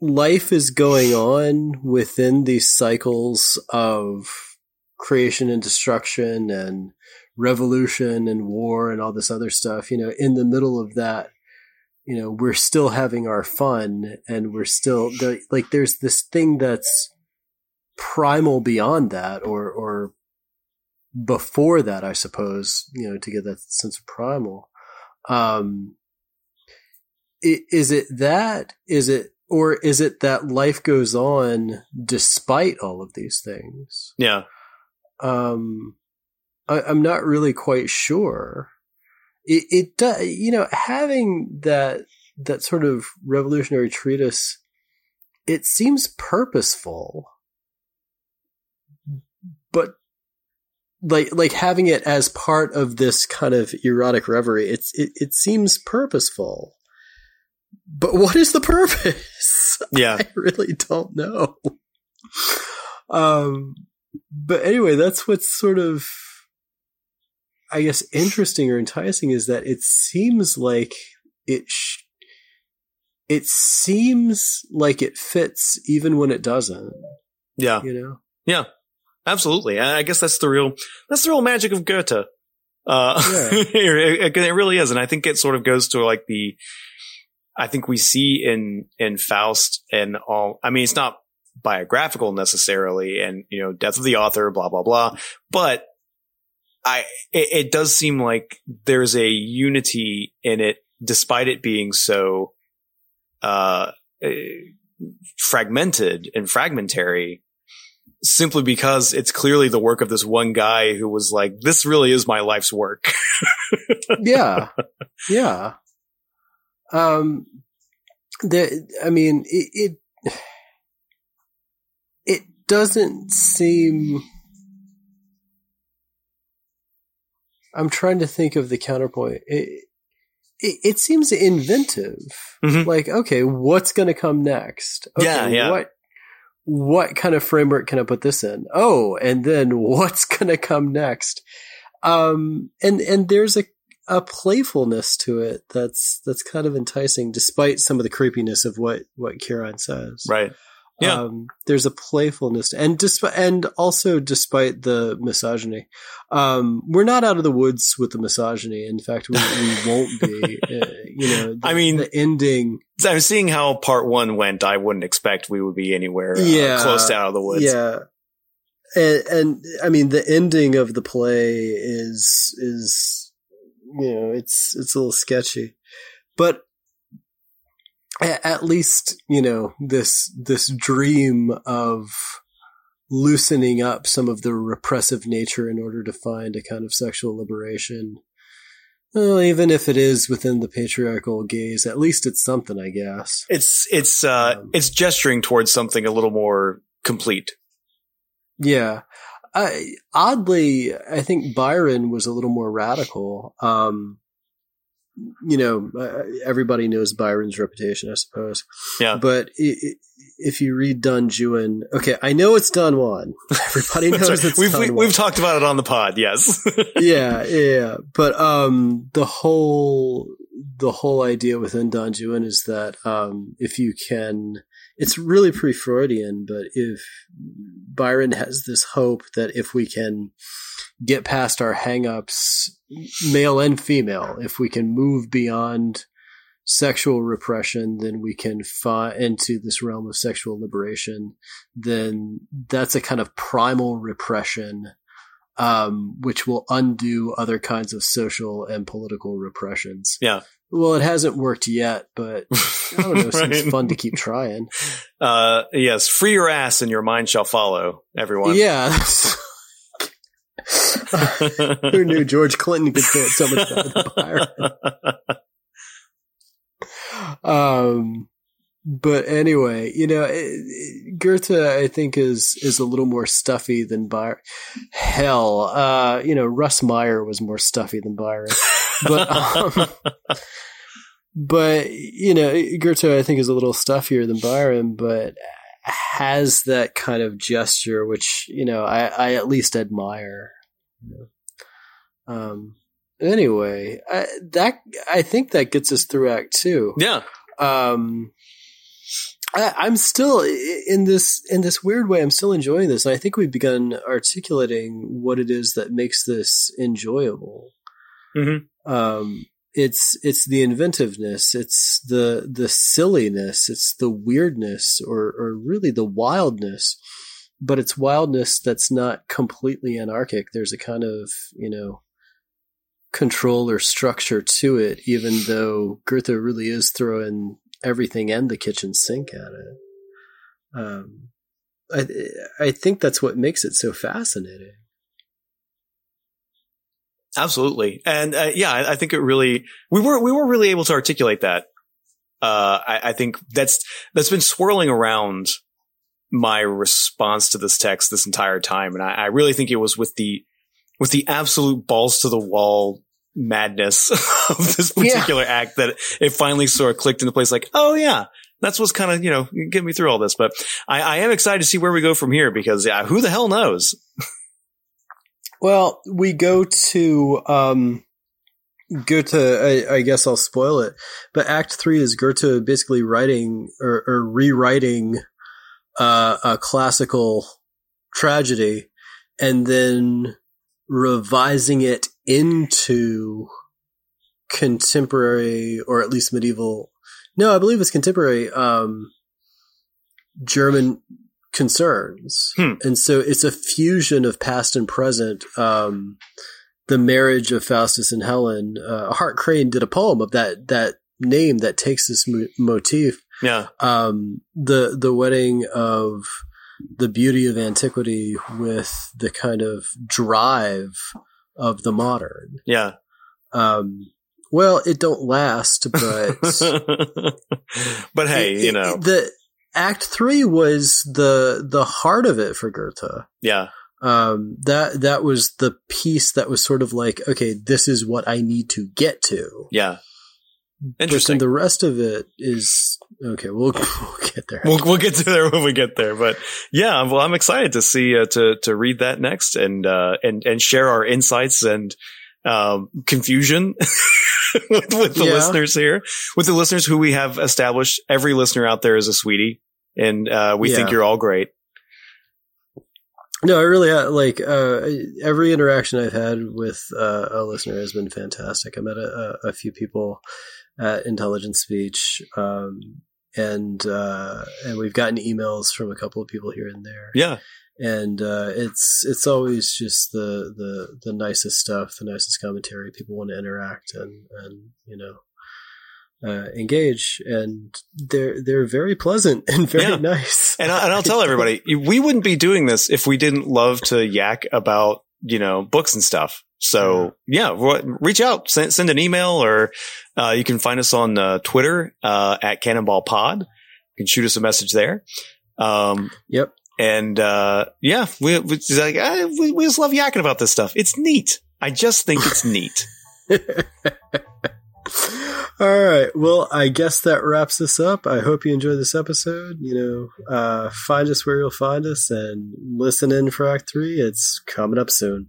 life is going on within these cycles of creation and destruction and revolution and war and all this other stuff, you know, in the middle of that, you know, we're still having our fun and we're still like, there's this thing that's primal beyond that or, or before that, I suppose, you know, to get that sense of primal. Um, is it that? Is it, or is it that life goes on despite all of these things? Yeah. um, I, I'm not really quite sure. It, it does, you know, having that that sort of revolutionary treatise, it seems purposeful, but like like having it as part of this kind of erotic reverie, it's it, it seems purposeful. But what is the purpose? *laughs* Yeah. I really don't know. Um, but anyway, that's what's sort of, I guess, interesting or enticing is that it seems like it, sh- it seems like it fits even when it doesn't, Yeah. you know? Yeah, absolutely. And I guess that's the real that's the real magic of Goethe. Uh, *laughs* it, it really is, and I think it sort of goes to like the. I think we see in in Faust and all. I mean, it's not biographical necessarily, and you know, death of the author, blah blah blah. But I, it, it does seem like there's a unity in it, despite it being so uh, eh, fragmented and fragmentary simply because it's clearly the work of this one guy who was like, this really is my life's work. *laughs* yeah, yeah. Um, the I mean, it, it it doesn't seem. I'm trying to think of the counterpoint. It it, it seems inventive. Mhm. Like, okay, what's going to come next? Okay, Yeah, yeah. What what kind of framework can I put this in? Oh, and then *laughs* what's going to come next? Um, and and there's a a playfulness to it that's that's kind of enticing, despite some of the creepiness of what what Chiron says. right. Yeah. Um, there's a playfulness, and despite and also despite the misogyny, um, we're not out of the woods with the misogyny. In fact, we, we *laughs* won't be. Uh, you know, the, I mean- the ending. I'm seeing how part one went. I wouldn't expect we would be anywhere uh, Yeah. close to out of the woods. Yeah. And, and I mean, the ending of the play is, is, you know, it's, it's a little sketchy, but at least, you know, this, this dream of loosening up some of the repressive nature in order to find a kind of sexual liberation. Well, even if it is within the patriarchal gaze, at least it's something, I guess. It's it's uh Um, it's gesturing towards something a little more complete. Yeah. I, oddly, I think Byron was a little more radical. Um, you know, uh, everybody knows Byron's reputation, I suppose. Yeah. But if you read Don Juan, okay, I know it's Don Juan. *laughs* Everybody knows right. it's we've Don we, Juan. we've talked about it on the pod. Yes. *laughs* yeah, yeah. But um, the whole the whole idea within Don Juan is that um, if you can, it's really pre-Freudian, but if Byron has this hope that if we can get past our hangups, male and female, if we can move beyond sexual repression, then we can fall into this realm of sexual liberation. Then that's a kind of primal repression um, which will undo other kinds of social and political repressions. Yeah. Well, it hasn't worked yet, but *laughs* I don't know. Right. Seems fun to keep trying. Uh, yes, free your ass and your mind shall follow, everyone. Yeah. *laughs* Who knew George Clinton could say it so much better than Byron? *laughs* Um, but anyway, you know, it, it- Goethe, I think is is a little more stuffy than Byron. Hell, uh, you know, Russ Meyer was more stuffy than Byron, but *laughs* um, but you know, Goethe, I think is a little stuffier than Byron, but has that kind of gesture, which you know, I, I at least admire. Um. Anyway, I, that I think that gets us through Act Two yeah. um I, I'm still in this in this weird way. I'm still enjoying this, and I think we've begun articulating what it is that makes this enjoyable. Mhm. Um, it's it's the inventiveness, it's the the silliness, it's the weirdness, or or really the wildness. But it's wildness that's not completely anarchic. There's a kind of you know control or structure to it, even though Goethe really is throwing everything and the kitchen sink at it. Um, I I think that's what makes it so fascinating. Absolutely. And uh, yeah, I, I think it really we were we were really able to articulate that. Uh, I, I think that's that's been swirling around my response to this text this entire time, and I, I really think it was with the with the absolute balls to the wall madness *laughs* of this Yeah. particular act that it finally sort of clicked into place. Like, oh yeah, that's what's kind of you know getting me through all this. But I, I am excited to see where we go from here because yeah, who the hell knows? *laughs* Well, we go to um, Goethe. I, I guess I'll spoil it, but Act Three is Goethe basically writing or, or rewriting uh, a classical tragedy, and then revising it into contemporary or at least medieval. No, I believe it's contemporary um, German concerns, Hmm. and so it's a fusion of past and present. Um, the marriage of Faustus and Helen. Uh, Hart Crane did a poem of that that name that takes this mo- motif. Yeah, Um, the the wedding of the beauty of antiquity with the kind of drive of the modern. yeah. Um, well, it don't last, but *laughs* but hey, it- you it- know, the Act Three was the the heart of it for Goethe. yeah, Um, that that was the piece that was sort of like, okay, this is what I need to get to. yeah. Interesting. the rest of it is okay. We'll, *laughs* we'll get there. We'll we'll get to there when we get there, but yeah, well, I'm excited to see uh, to to read that next and uh, and and share our insights and um, confusion *laughs* with, with the Yeah. listeners here, with the listeners who we have established. Every listener out there is a sweetie, and uh, we think you're all great. No, I really like uh, every interaction I've had with uh, a listener has been fantastic. I met a, a, a few people at Intelligent Speech, um, and uh, and we've gotten emails from a couple of people here and there. Yeah, and uh, it's it's always just the the the nicest stuff, the nicest commentary. People want to interact and and you know uh, engage, and they're they're very pleasant *laughs* and very Yeah. nice. and, I, and I'll tell everybody, we wouldn't be doing this if we didn't love to yak about you know books and stuff. So yeah, reach out, send, send an email, or uh, you can find us on uh, Twitter uh, at CanonBall Pod. You can shoot us a message there. Um, Yep. and uh, yeah, we, we, like, eh, we we just love yakking about this stuff. It's neat. I just think it's neat. *laughs* All right. Well, I guess that wraps this up. I hope you enjoyed this episode. You know, uh, find us where you'll find us and listen in for Act Three. It's coming up soon.